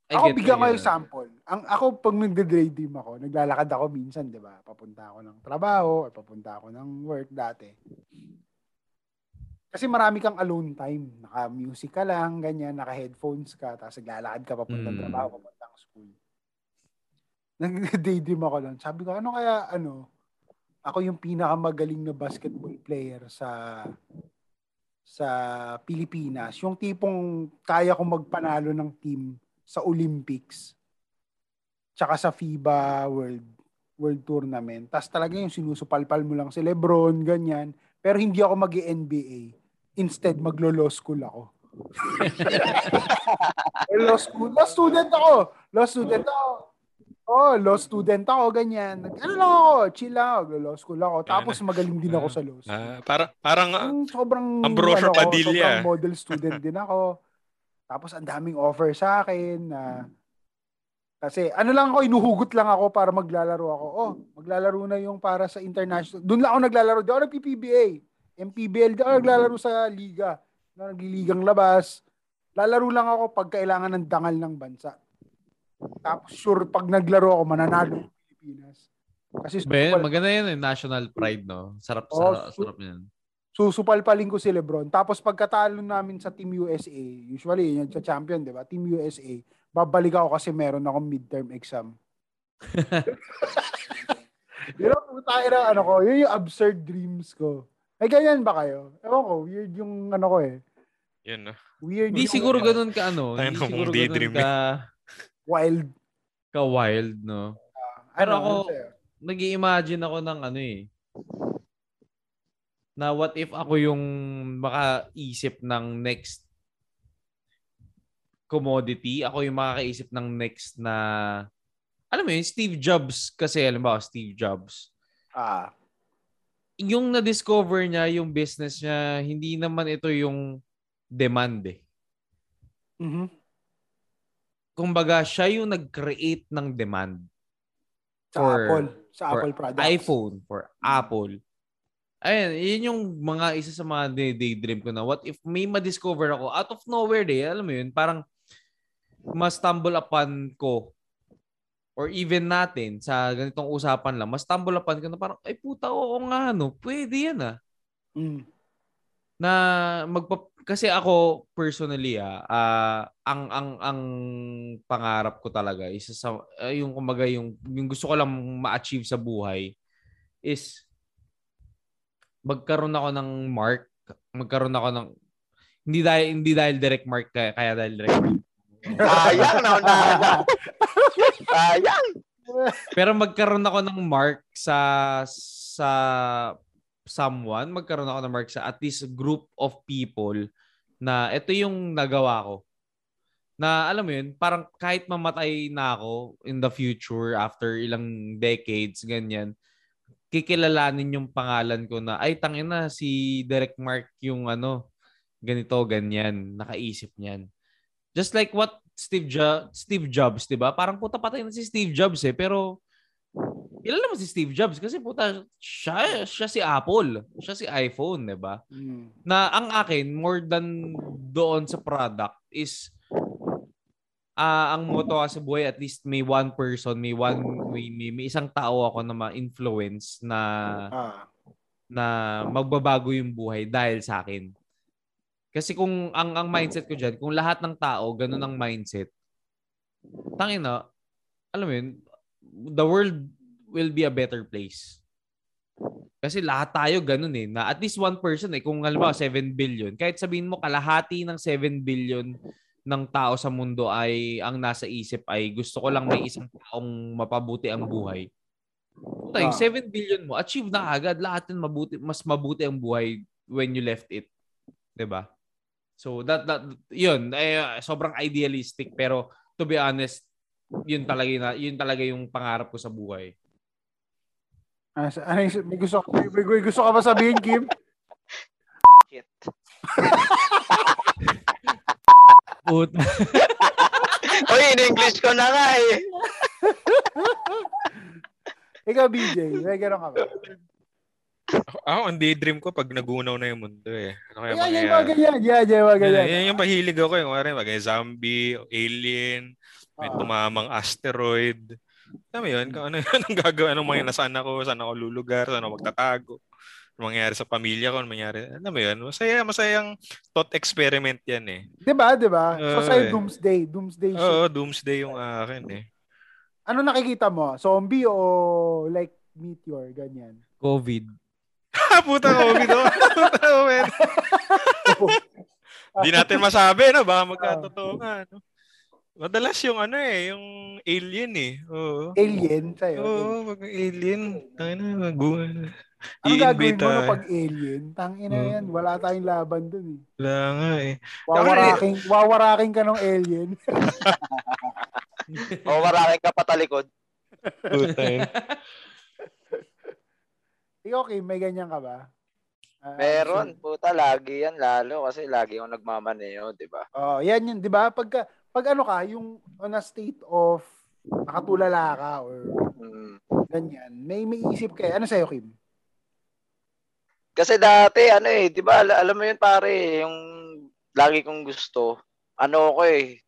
I ako bigyan ko yung sample. Ang ako pag nagde-daydream ako, naglalakad ako minsan, 'di ba? Papunta ako ng trabaho or papunta ako ng work dati. Kasi marami kang alone time. Naka-music ka lang, ganyan, naka-headphones ka, tapos naglalakad ka papuntang Mm. trabaho, papuntang school. Nag-daydream (laughs) ako lang. Sabi ko, ano kaya, ano, ako yung pinakamagaling na basketball player sa sa Pilipinas. Yung tipong kaya kong magpanalo ng team sa Olympics tsaka sa FIBA World World Tournament. Tapos talaga yung sinusupalpal mo lang si Lebron, ganyan. Pero hindi ako mag nba Instead, maglo-law school ako. (laughs) law school. Law student ako. Law student ako. Oh, law student ako, ganyan. Ano lang ako, chill lang ako. Law school ako. Tapos magaling din ako sa law school. Ah, para, parang ah, Yung sobrang Ambrosio ano ko, Padilla. sobrang model student din ako. (laughs) Tapos ang daming offer sa akin na kasi ano lang ako, inuhugot lang ako para maglalaro ako. Oh, maglalaro na yung para sa international. Doon lang ako naglalaro. Di ako nag-PPBA. MPBL, di ako naglalaro sa liga. Ako nagliligang labas. Lalaro lang ako pag kailangan ng dangal ng bansa. Tapos sure, pag naglaro ako, mananalo yung Pilipinas. Kasi Ben, maganda yan eh, national pride, no? Sarap, Oh, sarap, su- sarap yan. Susupalpalin ko si Lebron. Tapos pagkatalo namin sa Team USA, usually yun sa champion, di ba? Team USA, babalik ako kasi meron akong midterm exam. (laughs) yun ang tayo na ano ko, yun yung absurd dreams ko. Ay, ganyan ba kayo? Ewan ko, weird yung ano ko eh. yun. ah. Weird Hindi yung siguro ganun ka ano, Tayo hindi na siguro ganun ka, wild. ka wild, no? Pero Ano, ako, ano nag imagine ako ng ano eh, na what if ako yung makaisip ng next commodity, ako yung makakaisip ng next na alam mo yun, Steve Jobs kasi alam ba, Steve Jobs. ah, yung na-discover niya, yung business niya, hindi naman ito yung demand eh. Mhm. Kumbaga, siya yung nag-create ng demand Sa For- Apple. Sa for Apple products. iPhone, for Apple. Ayun, yun yung mga isa sa mga day- daydream ko na what if may ma-discover ako out of nowhere day, alam mo yun, parang ma-stumble upon ko or even natin sa ganitong usapan lang, ma-stumble upon ko na parang, ay puta, oo nga, no, pwede yan ah. Mm. na magpa kasi ako personally ah ah, ang ang ang pangarap ko talaga isa sa ah, yung kumbaga yung yung gusto ko lang ma-achieve sa buhay is magkaroon ako ng mark magkaroon ako ng hindi dahil hindi dahil direct mark kaya, kaya dahil direct mark Sayang na na. Sayang. pero magkaroon ako ng mark sa sa someone, magkaroon ako ng mark sa at least group of people na ito yung nagawa ko. Na alam mo yun, parang kahit mamatay na ako in the future after ilang decades, ganyan, kikilalanin yung pangalan ko na, ay tangin na si Derek Mark yung ano, ganito, ganyan, nakaisip niyan. Just like what Steve jo- Steve Jobs, 'di ba? Parang puta patay na si Steve Jobs eh, pero ilan naman si Steve Jobs kasi puta siya siya si Apple, siya si iPhone, 'di ba? Mm. Na ang akin more than doon sa product is ah ang motto ko sa buhay at least may one person, may one may, may, may isang tao ako na ma-influence na Ah. na magbabago yung buhay dahil sa akin. Kasi kung ang ang mindset ko diyan, kung lahat ng tao ganun ang mindset, tangin na, alam mo yun, the world will be a better place. Kasi lahat tayo ganun eh, na at least one person eh, kung halimbawa 7 billion, kahit sabihin mo kalahati ng 7 billion ng tao sa mundo ay ang nasa isip ay gusto ko lang may isang taong mapabuti ang buhay. Puta, yung Ah. 7 billion mo, achieve na agad. Lahat yun mabuti, mas mabuti ang buhay when you left it. 'Di ba? So that that yun, eh, sobrang idealistic pero to be honest, yun talaga yun, yun talaga yung pangarap ko sa buhay. Ano, sa- ano yung- may gusto may, may, may gusto ka ba sabihin, Kim? (laughs) Shit. (laughs) Puta. (laughs) Uy, in-English ko na nga eh. (laughs) Ikaw, BJ, may gano'n ka ba? Ako, ako, ang daydream ko pag nagunaw na yung mundo eh. Ano kaya Yan, yan, mga ganyan. Yan, yan, mga ganyan. Yan, yan yung pahilig ako eh. Kung mag zombie, alien, may Ah. tumamang asteroid. Alam mo yun, kung ano yun (laughs) ang gagawin, anong mga nasaan ako, saan ako lulugar, saan ako magtatago, anong mangyayari sa pamilya ko, mangyayari, alam mo yun, masaya, masayang thought experiment yan eh. Di ba, di ba? So, Oo, sa'yo, eh. Doomsday. Doomsday shit. Oo, doomsday yung akin eh. Ano nakikita mo? Zombie o like meteor, ganyan? COVID. Ha, (laughs) puta COVID oh. (laughs) Puta, man. (laughs) Di natin masabi, no? Baka magkatotoo nga, no? Madalas yung ano eh, yung alien eh. Oo. Alien sa'yo. Oo, pag alien. Tayo na, mag Ano gagawin mo pag alien? Tangina Hmm. yan. Wala tayong laban dun eh. Wala nga eh. Wawaraking, wawaraking ka ng alien. (laughs) O maraming ka patalikod. Puta yun. (laughs) Ikaw, Kim, may ganyan ka ba? Ah, Meron, puta, lagi yan lalo kasi lagi akong nagmamaneo, di ba? Oh, yan yun, 'di ba? Pagka pag ano ka, yung on a state of nakatulala ka or Mm. ganyan, may may isip ka. eh. Ano sa'yo, Kim? Kasi dati, ano eh, di ba, al- alam mo yun pare, yung lagi kong gusto, ano ko eh,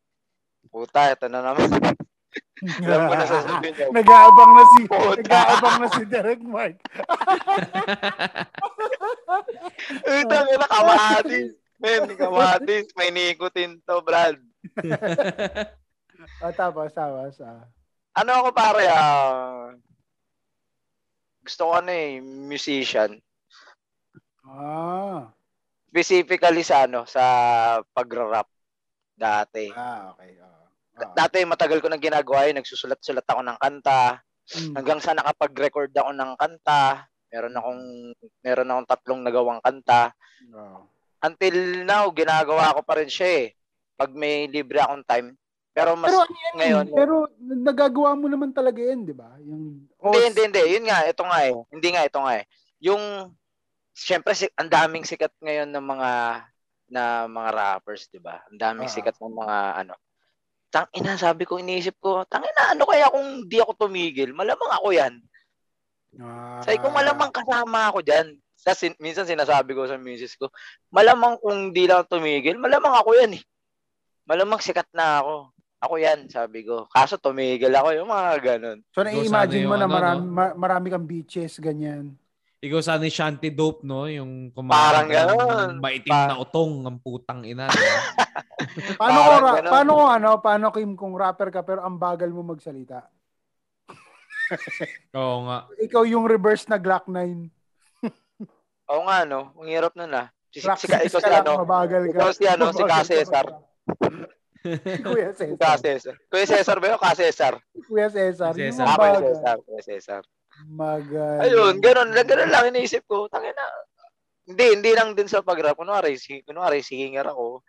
puta, ito na naman. (laughs) alam ko na sasabihin niya. Nag-aabang na si (laughs) Puta. nag-aabang na si Derek Mark. Ito, na kamatis. Men, kamatis, may nikotin to, Brad. (laughs) Ah, tapos, tapos. Ah. Ano ako pare, ah, gusto ko ano eh, musician. Ah. Specifically sa ano, sa pag-rap dati. Ah, okay. Ah. Ah. Dati matagal ko nang ginagawa yun, nagsusulat-sulat ako ng kanta. Mm. Hanggang sa nakapag-record ako ng kanta. Meron akong meron akong tatlong nagawang kanta. Ah. Until now, ginagawa ko pa rin siya eh. Pag may libre akong time. Pero mas Pero ano ngayon, pero nagagawa mo naman talaga yan, di ba? Yung hindi, hindi, hindi. Yun nga, ito nga eh. Hindi nga, ito nga eh. Yung syempre si, ang daming sikat ngayon ng mga na mga rappers, 'di ba? Ang daming Ah. sikat ng mga ano. Tang ina, sabi ko, iniisip ko, tang ina, ano kaya kung di ako tumigil? Malamang ako 'yan. Ah, Sabi ko, malamang kasama ako diyan. Tapos sin- minsan sinasabi ko sa misis ko, malamang kung di lang tumigil, malamang ako 'yan eh. Malamang sikat na ako. Ako 'yan, sabi ko. Kaso tumigil ako, yung mga ganun. So, na-imagine mo na ano, marami, no? ma- marami kang beaches, ganyan. Ikaw sana yung shanty dope, no? Yung Parang kumakain ka ng ganun. Maitim Pa- na utong ng putang ina. ba? (laughs) Paano Parang kung, ra- paano kung ano, paano Kim kung rapper ka pero ang bagal mo magsalita? (laughs) Oo nga. Ikaw yung reverse na Glock 9. (laughs) Oo nga, no? Ang hirap nun ah. Si, si, si, ikaw ka si ano, mabagal ka. ikaw si ano, si Ka Cesar. Kuya Si Cesar. Ka Cesar. Kuya Cesar ba yun? Ka Cesar. Kuya Cesar. Kuya. Cesar. Kuya Cesar. Magaling. Ayun, ganun, lang, ganun lang iniisip ko. Tangina. Hindi, hindi lang din sa pag-rap. Kunwari, si, kunwari, singer ako.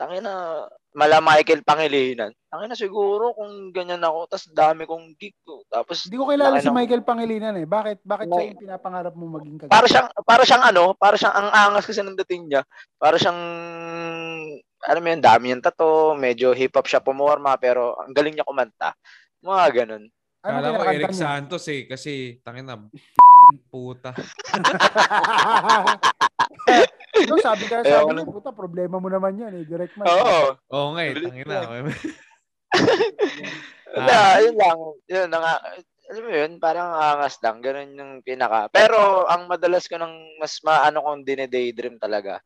Tangina, mala Michael Pangilinan. Tangina, siguro kung ganyan ako, tas dami kong gig ko. Tapos, Hindi ko kilala si Michael Pangilinan eh. Bakit? Bakit siya May- yung pinapangarap mo maging kagaya? para siyang, para siyang ano, para siyang ang angas kasi ng dating niya. Para siyang, alam mo yun, dami yung tato, medyo hip-hop siya pumorma, pero ang galing niya kumanta. Mga ganun. Ano Kala ko Eric niya? Santos eh. Kasi, tangin na, puta. (laughs) so, sabi ka, ko niya, puta, problema mo naman yan eh. Direct man. Oo. Oo nga eh, tangin na. (laughs) Wala, yun lang. Yun, nga, alam mo yun, parang angas lang. Ganun yung pinaka. Pero, ang madalas ko nang mas maano kong dine-daydream talaga,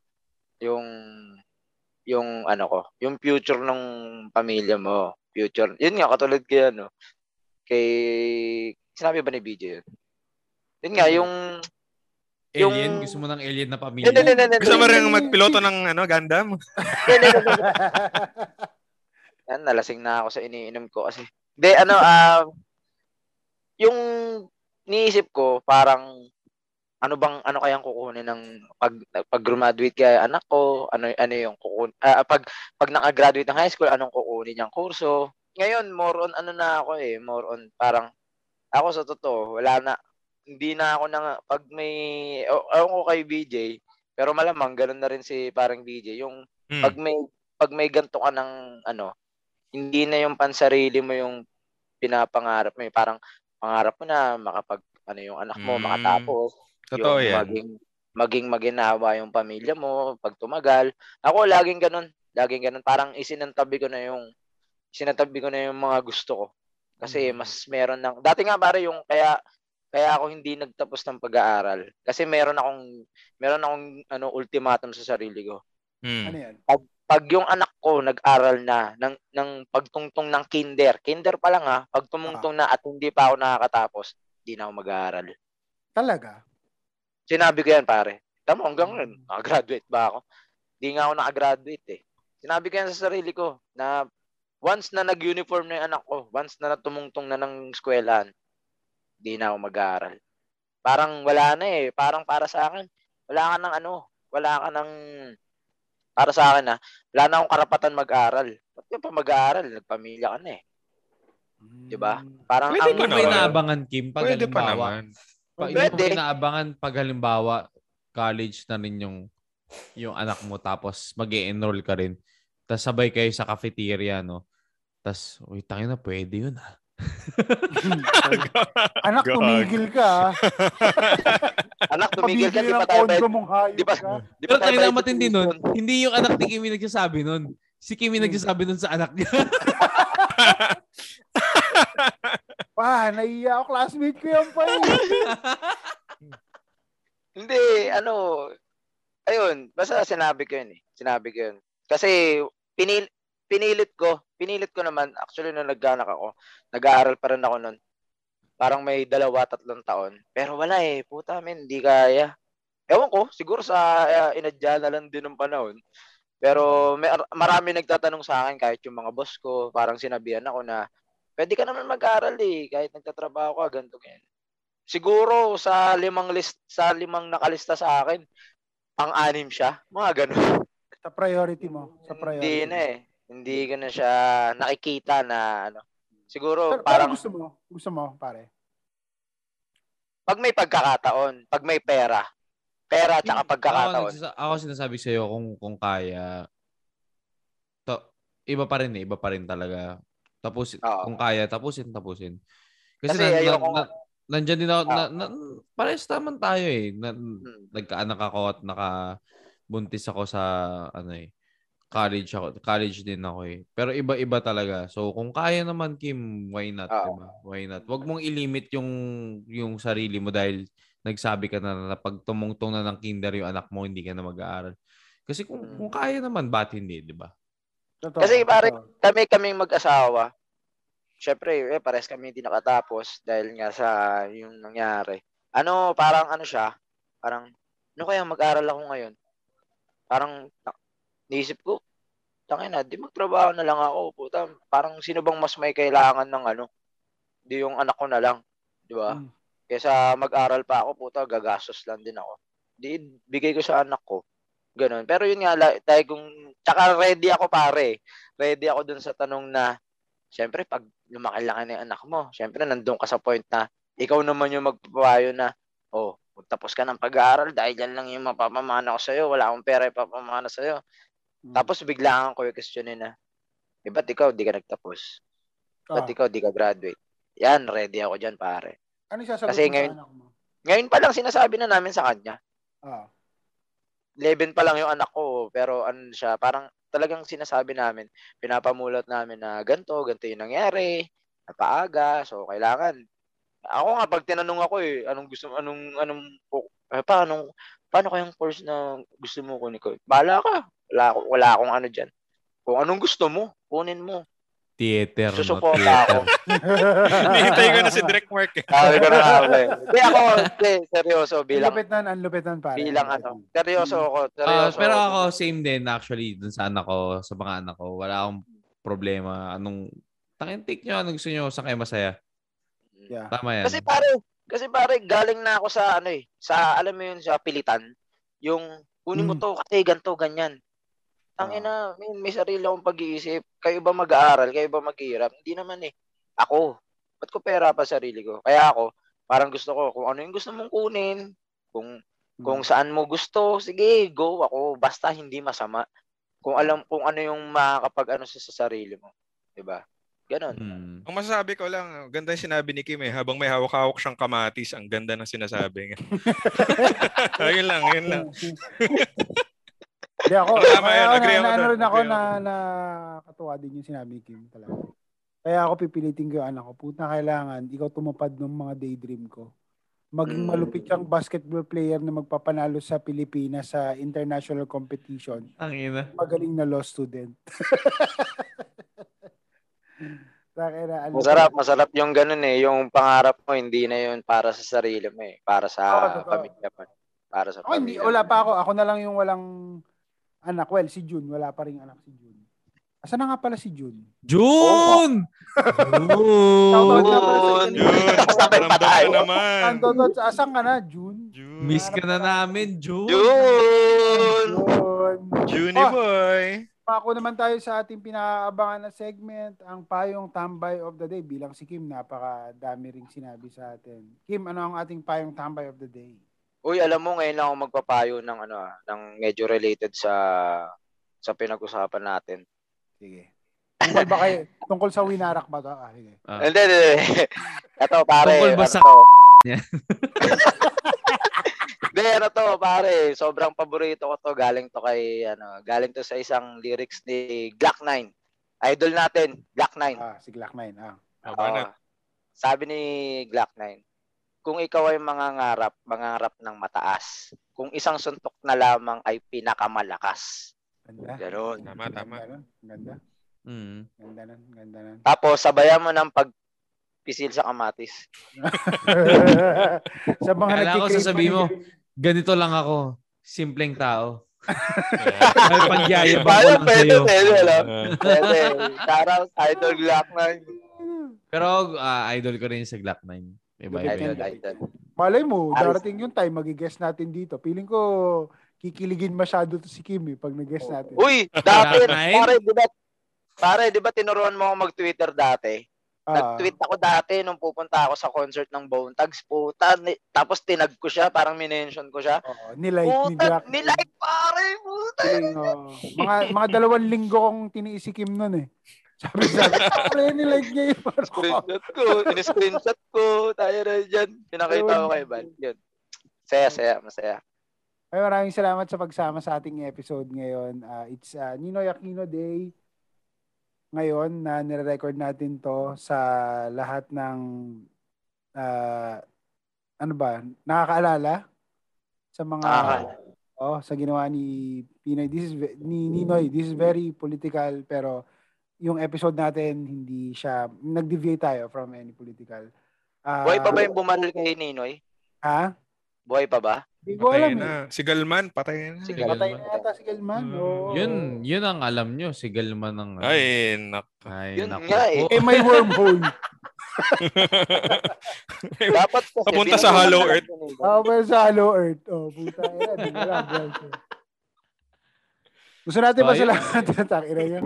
yung, yung ano ko, yung future ng pamilya mo. Future. Yun nga, katulad kay ano, kay, sinabi ba ni BJ yun? Yun nga, yung, Alien? Yung- Gusto mo ng alien na pamilya? hindi, hindi, hindi. Gusto mo rin magpiloto ng ano, Gundam? Yan, nalasing na ako sa iniinom ko kasi. Hindi, ano, ah, yung niisip ko, parang, ano bang, ano kayang kukunin ng pag, pag graduate kaya anak ko, ano, ano yung kukunin, ah, pag, pag nakagraduate ng high school, anong kukunin niyang kurso. Ngayon, more on, ano na ako eh, more on, parang, ako sa totoo, wala na, hindi na ako na, pag may, ewan ko kay BJ, pero malamang, ganun na rin si parang BJ, yung, Hmm. pag may pag may ganto ka ng ano, hindi na yung pansarili mo yung pinapangarap mo, eh. parang pangarap mo na makapag ano yung anak mo, Mm. makatapos, Totoo yung yan. maging maging maginawa yung pamilya mo pag tumagal. Ako laging ganun, laging ganun, parang isinantabi ko na yung isinantabi ko na yung mga gusto ko. Kasi Mm. mas meron ng dati nga pare yung kaya kaya ako hindi nagtapos ng pag-aaral kasi meron akong meron akong ano ultimatum sa sarili ko Hmm. ano yan? pag yung anak ko nag-aral na ng ng pagtungtong ng kinder, kinder pa lang ha, pag tumungtong na at hindi pa ako nakakatapos, hindi na ako mag-aaral. Talaga? Sinabi ko yan pare. Tama hanggang ngayon, nakagraduate ba ako? Hindi nga ako nakagraduate eh. Sinabi ko yan sa sarili ko na once na nag-uniform na yung anak ko, once na natumungtong na ng eskwelahan, hindi na ako mag-aaral. Parang wala na eh. Parang para sa akin, wala ka ng ano, wala ka ng para sa akin ha, wala na akong karapatan mag-aral. Ba't ka pa mag-aaral? Nagpamilya ka na eh. Di ba? Parang Pwede ang pa naman. inaabangan, Kim? Pag Pwede pa halimbawa, naman. Pa, yung Pwede. pag inaabangan pag halimbawa college na rin yung yung anak mo tapos mag enroll ka rin. Tapos sabay kayo sa cafeteria, no? Tapos, uy, tangin na, pwede yun, ah. (laughs) Anak, God. tumigil ka. ah. (laughs) anak, tumigil ka, di pa tayo hayop di ba- ka. Di Pero ba tayo bayad matindi nun, (laughs) hindi yung anak ni Kimi nagsasabi nun. Si Kimi nagsasabi nun sa anak niya. Pa, naiiya ako. Classmate ko yan pa eh. Hindi, ano, ayun, basta sinabi ko yun eh. Sinabi ko yun. Kasi, pinil, pinilit ko, pinilit ko naman, actually nung nagganak ako, nag-aaral pa rin ako nun. Parang may dalawa, tatlong taon. Pero wala eh, puta men, hindi kaya. Ewan ko, siguro sa uh, inadya na lang din ng panahon. Pero may, marami nagtatanong sa akin, kahit yung mga boss ko, parang sinabihan ako na, pwede ka naman mag-aral eh, kahit nagtatrabaho ka, ganito, ganyan. Siguro sa limang list, sa limang nakalista sa akin, pang-anim siya, mga ganun. Sa priority mo. Sa priority. Hindi na eh. Hindi ko na siya nakikita na ano. Siguro Pero, parang parang gusto mo. Gusto mo, pare. pag may pagkakataon, pag may pera, Pera at saka Ako, pagkakataon. nagsasa- ako sinasabi sa'yo kung, kung kaya, to, iba pa rin eh, iba pa rin talaga. Tapos, Oo. kung kaya, tapusin, tapusin. Kasi, Kasi na, na, ayoko na, nandyan din ako, na, na, parehas naman tayo eh. Na, Hmm. nagkaanak ako at nakabuntis ako sa, ano eh, college ako. College din ako eh. Pero iba-iba talaga. So, kung kaya naman, Kim, why not, Oo. diba? Why not? Huwag mong ilimit yung, yung sarili mo dahil nagsabi ka na na pag tumungtong na ng kinder yung anak mo, hindi ka na mag-aaral. Kasi kung, Mm. kung kaya naman, ba't hindi, di ba? Kasi pare-. Kami kaming mag-asawa. Syempre, eh, pares kami hindi nakatapos dahil nga sa yung nangyari. Ano, parang ano siya, parang, ano kaya mag-aral ako ngayon? Parang, naisip ko, tangin na, di magtrabaho na lang ako. Puta, parang sino bang mas may kailangan ng ano? Di yung anak ko na lang. Di ba? Mm. Kesa mag-aral pa ako, puta, gagastos lang din ako. Di, bigay ko sa anak ko. Ganon. Pero yun nga, dahil kung, tsaka ready ako pare. Ready ako dun sa tanong na, syempre, pag lumaki-laki na yung anak mo, syempre, nandun ka sa point na, ikaw naman yung magpapayo na, oh, tapos ka ng pag-aaral, dahil yan lang yung mapapamana ko sa'yo, wala akong pera ipapamana sa'yo. Mm. Tapos biglaan ko yung questionin na, eh, ba't ikaw di ka nagtapos? Ba't Ah, ikaw di ka graduate? Yan, ready ako dyan, pare. ano sasagot kasi mo ngayon- sa anak mo? Ngayon pa lang sinasabi na namin sa kanya, Ah. 11 pa lang yung anak ko, pero ano siya, parang talagang sinasabi namin, pinapamulat namin na ganto, ganto yung nangyari, napaaga, so kailangan. Ako nga pag tinanong ako eh, anong gusto anong anong eh, paano paano kayang course na gusto mo ko? Bala ka. Wala ako, wala akong ano diyan. Kung anong gusto mo, kunin mo. Theater, no? Susuporta Theater. ako. (laughs) Hinihintay ko na si Direct Mark eh. Sabi ko na nga ba eh. Hindi ako, hindi, seryoso, Ang bilang, lupit nan, ang lupit pare. bilang Ang ano, nun. seryoso ako, Ah, seryoso pero ako, same din actually, dun sa anak ko, sa mga anak ko. Wala akong problema. Anong, tangin take nyo, anong gusto nyo, sa kayo masaya. Yeah. Tama yan. Kasi pare, kasi pare galing na ako sa ano eh, sa alam mo yun sa pilitan, yung kunin mo Mm. to kasi ganto ganyan. Tangin na, may, may sarili akong pag-iisip. Kayo ba mag-aaral? Kayo ba maghihirap? Hindi naman eh. Ako, ba't ko pera pa sarili ko? Kaya ako, parang gusto ko, kung ano yung gusto mong kunin, kung kung Mm. saan mo gusto, sige, go ako. Basta hindi masama. Kung alam kung ano yung makakapag ano sa, sa sarili mo. 'Di ba? Ganon. Hmm. Ang masasabi ko lang, ganda yung sinabi ni Kim eh. Habang may hawak-hawak siyang kamatis, ang ganda ng sinasabi niya. (laughs) (laughs) Ayun lang, yun lang. (laughs) Hindi ako, Tama yun, ako, agree na, ako na, ano rin ako na, na katuwa din yung sinabi ni Kim talaga. Kaya ako pipilitin ko yung anak ko, puta kailangan, ikaw tumupad ng mga daydream ko. Maging Mm. malupit kang basketball player na magpapanalo sa Pilipinas sa international competition. Ang ina. Magaling na law student. (laughs) Ano, Masarap, masarap yung ganun eh. Yung pangarap mo, hindi na yun para sa sarili mo eh. Para sa totoo. pamilya mo. Para sa hindi, pamilya. wala pa ako. Ako na lang yung walang anak. Well, si June. Wala pa rin anak si June. Asa na nga pala si June? June! June! pa ramdam naman. Doon, asan ka na, June? June. Miss ka na namin, June! June! June. Oh. boy. Pako naman tayo sa ating pinaabangan na segment, ang payong tambay of the day. Bilang si Kim, napakadami ring sinabi sa atin. Kim, ano ang ating payong tambay of the day? Uy, alam mo, ngayon lang ako magpapayo ng ano ah, ng medyo related sa sa pinag-usapan natin. Sige. Tungkol ba kayo? Tungkol sa winarak ba to? Ah, sige. Ah. Hindi, hindi, hindi. (laughs) Ito, pare. Tungkol ba ano sa-. (laughs) Hindi, ano to, pare. Sobrang paborito ko to. Galing to kay, ano, galing to sa isang lyrics ni Glock 9. Idol natin, Glock 9. Ah, si Glock 9. Ah. Banat. sabi ni Glock 9, kung ikaw ay mangangarap, mangangarap ng mataas. Kung isang suntok na lamang ay pinakamalakas. Ganda. Ganon. Tama, tama. Ganda. Ganda. Mm. Ganda nun. Ganda nun. Tapos, sabayan mo ng pagpisil sa kamatis. (laughs) sa mga Kala ko sasabihin mo, ganito lang ako. Simpleng tao. (laughs) Ay, pagyayabang ko lang pwede, sa'yo. pwede? Ah. Pwede. Shoutout, Idol Glock 9. Pero ah, idol ko rin sa Glock 9. Iba, iba yun. Malay mo, darating yung time, magigess natin dito. Feeling ko, kikiligin masyado to si Kim eh, pag nag-guess natin. Uy, dati, 9? pare, di ba, pare, di ba tinuruan mo ako mag-Twitter dati? Ah, Nag-tweet ako dati nung pupunta ako sa concert ng Bone Tags. Puta, ni- tapos tinag ko siya, parang minention ko siya. oo, nilike ni Puta, Jack. nilike pare, puta. Galing, oo. Mga mga dalawang linggo kong tiniis si Kim nun eh. Sabi sabi, pare nilike niya yung ko. Screenshot ko, in-screenshot ko, tayo na dyan. Pinakita ko kay Val. Yun. Saya, saya, masaya. Ay, maraming salamat sa pagsama sa ating episode ngayon. Ah, it's uh, Ninoy Aquino Day ngayon na nire-record natin to sa lahat ng ah, ano ba, nakakaalala sa mga Nakakaalala. oh, sa ginawa ni Pinoy. This is ni Ninoy, this is very political pero yung episode natin hindi siya nag-deviate tayo from any political. Ah, Buhay pa ba yung bumaril kay Ninoy? Ha? Buhay pa ba? Hindi ko alam Patay eh. na. Si Galman, patay na. Si Galman. Patay na yata si Galman. Mm. Oo. Yun, yun ang alam nyo. Si Galman ang... Ay, nak. Ay, Yun naku nga eh. Eh, may wormhole. (laughs) Dapat kasi. Papunta sa binulungan Hollow na Earth. Oo, pero sa Hollow Earth. Oh, puta. Ayan, di wala. branch. Gusto natin So, ba ayun. sila Takina niya.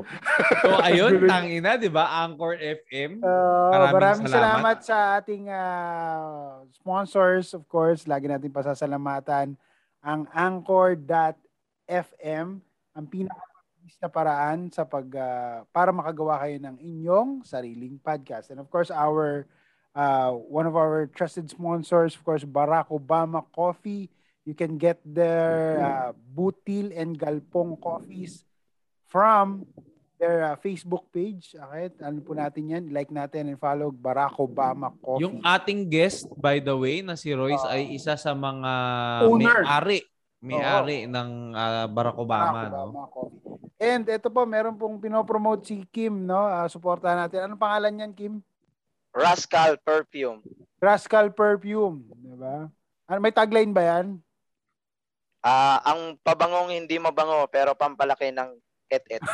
So, ayun, (laughs) tangina, di ba? Anchor FM. Uh, Maraming maraming salamat. salamat. sa ating ah, sponsors, of course. Lagi natin pasasalamatan ang Anchor.fm, ang pinakamabilis na paraan sa pag ah, para makagawa kayo ng inyong sariling podcast. And of course, our uh, one of our trusted sponsors, of course, Barack Obama Coffee. You can get their uh, Butil and Galpong coffees from their uh, Facebook page. Okay, ano po natin yan? Like natin and follow Barack Obama Coffee. Yung ating guest, by the way, na si Royce, ay isa sa mga Owner. may-ari. May-ari ng ah, Barack Obama, Barack no? Obama Coffee. And ito po, meron pong pinopromote si Kim, no? Uh, suportahan natin. Anong pangalan niyan, Kim? Rascal Perfume. Rascal Perfume, di ba? Ano, may tagline ba yan? Ah, ang pabangong hindi mabango pero pampalaki ng et-et. (laughs)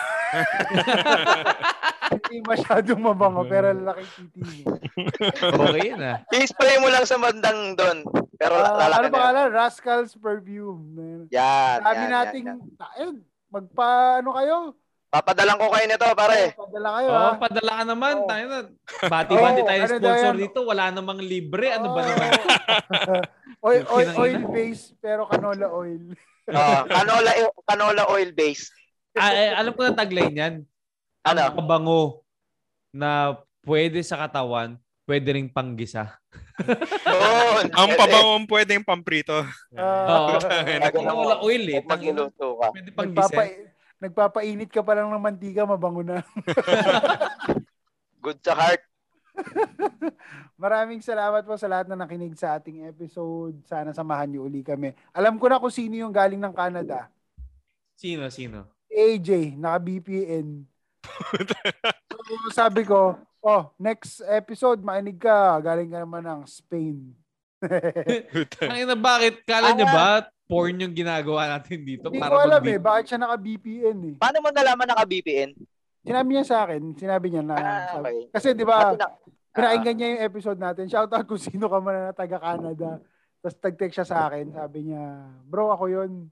Hindi masyadong mabango, pero lalaki titi mo. (laughs) Okay yun, ah. I-spray mo lang sa bandang doon. Pero Ah, lalaki ano pangalan? Rascal's Perfume. Yan, Sabi yan, nating, yan, yan. ayun, magpa, ano kayo? Papadalan ko kayo nito, pare. Padala kayo, Oo, ha? padala ka naman. Oo. Tayo na. Bati-bati Oo, tayo ano sponsor dito. Wala namang libre. Ano ba Oo. naman? (laughs) oil, oil, oil base, pero canola oil. Oh, canola, canola oil base. Ah, eh, alam ko na tagline yan. Ano? Ang pabango na pwede sa katawan, pwede ring panggisa. Yun. Ang pabangong pwedeng pamprito. Ah, Oo. Gagawin mo. Wala oil eh. Pag niluto ka. Pwede panggisa. nagpapa, nagpapainit ka pa lang ng mantika, mabango na. (laughs) Good sa heart. (laughs) Maraming salamat po sa lahat na nakinig sa ating episode. Sana samahan niyo uli kami. Alam ko na kung sino yung galing ng Canada. Sino, sino? Si AJ, naka-BPN. so, sabi ko, oh, next episode, mainig ka. Galing ka naman ng Spain. (laughs) Ang ina, bakit? Kala nyo ba porn yung ginagawa natin dito? Hindi para ko alam eh, bakit siya naka-BPN eh. Paano mo nalaman naka-BPN? Sinabi niya sa akin, sinabi niya na, Ah, okay. kasi di ba, na- Pinakinggan niya yung episode natin. Shoutout kung sino ka man na taga Canada. Tapos tag-text siya sa akin. Sabi niya, bro, ako yun.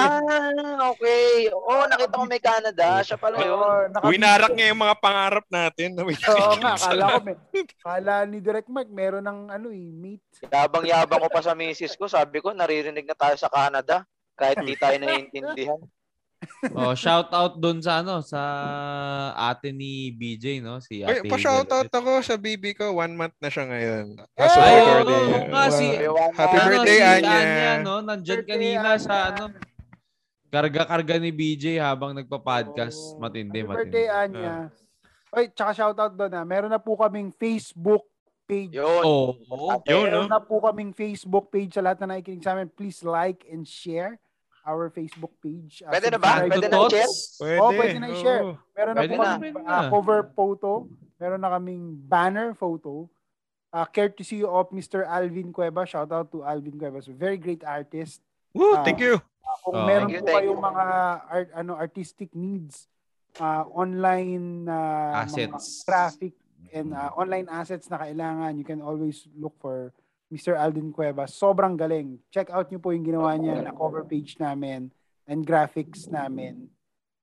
Ah, okay. Oo, nakita ko may Canada. Siya pala yun. Naka- Winarak niya yung mga pangarap natin. Oo nga, nakikinig sa kala ko may, (laughs) kala ni Direct Mike, meron ng ano eh, meat. Yabang-yabang ko pa sa misis ko. Sabi ko, naririnig na tayo sa Canada. Kahit di tayo naiintindihan. Oh, shout out doon sa ano, sa ate ni BJ, no? Si Ay, ate. pa-shoutout ako sa baby ko. One month na siya ngayon. Kaso Ay, recording. oo, oo nga, si- Happy Ano, birthday, si Anya. no? Nandyan Birthday, kanina sa Anya. ano. Karga-karga ni BJ habang nagpa-podcast. Oo. Matindi, Happy matindi. birthday, Anya. Oy, tsaka shoutout doon ha. Meron na po kaming Facebook page. Yun. Oo. Yun, Meron no? na po kaming Facebook page sa lahat na nakikinig sa amin. Please like and share our Facebook page. Uh, Pwede na ba? Pwede na i-share? Pwede. Oo, pwede na i-share. Meron na Pwede po na, kaming pwede uh, cover photo. Meron na kaming banner photo. Uh, courtesy of Mr. Alvin Cueva. Shout out to Alvin Cueva. So, very great artist. Woo, Ah. thank you. Uh, kung Oh. meron Thank you, po kayong mga art, ano, artistic needs, uh, online uh, mga Assets. graphic and uh, online assets na kailangan, you can always look for Mr. Alvin Cueva. Sobrang galing. Check out nyo po yung ginawa niya na cover page namin and graphics namin.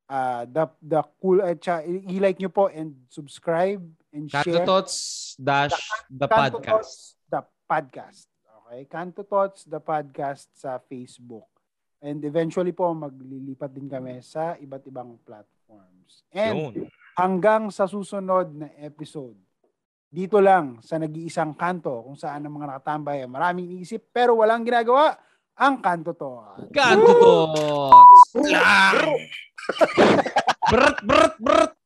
Uh, the, the cool, i- i-like nyo po and subscribe and Kanto share. Tots dash the Kanto podcast. The podcast. Okay? Kanto Thoughts, the podcast sa Facebook. And eventually po, maglilipat din kami sa iba't ibang platforms. And Yun. hanggang sa susunod na episode, dito lang sa nag-iisang kanto kung saan ang mga nakatambay ay maraming iniisip pero walang ginagawa, ang kanto to. Kanto Tots! Lang! Brrt, brrt!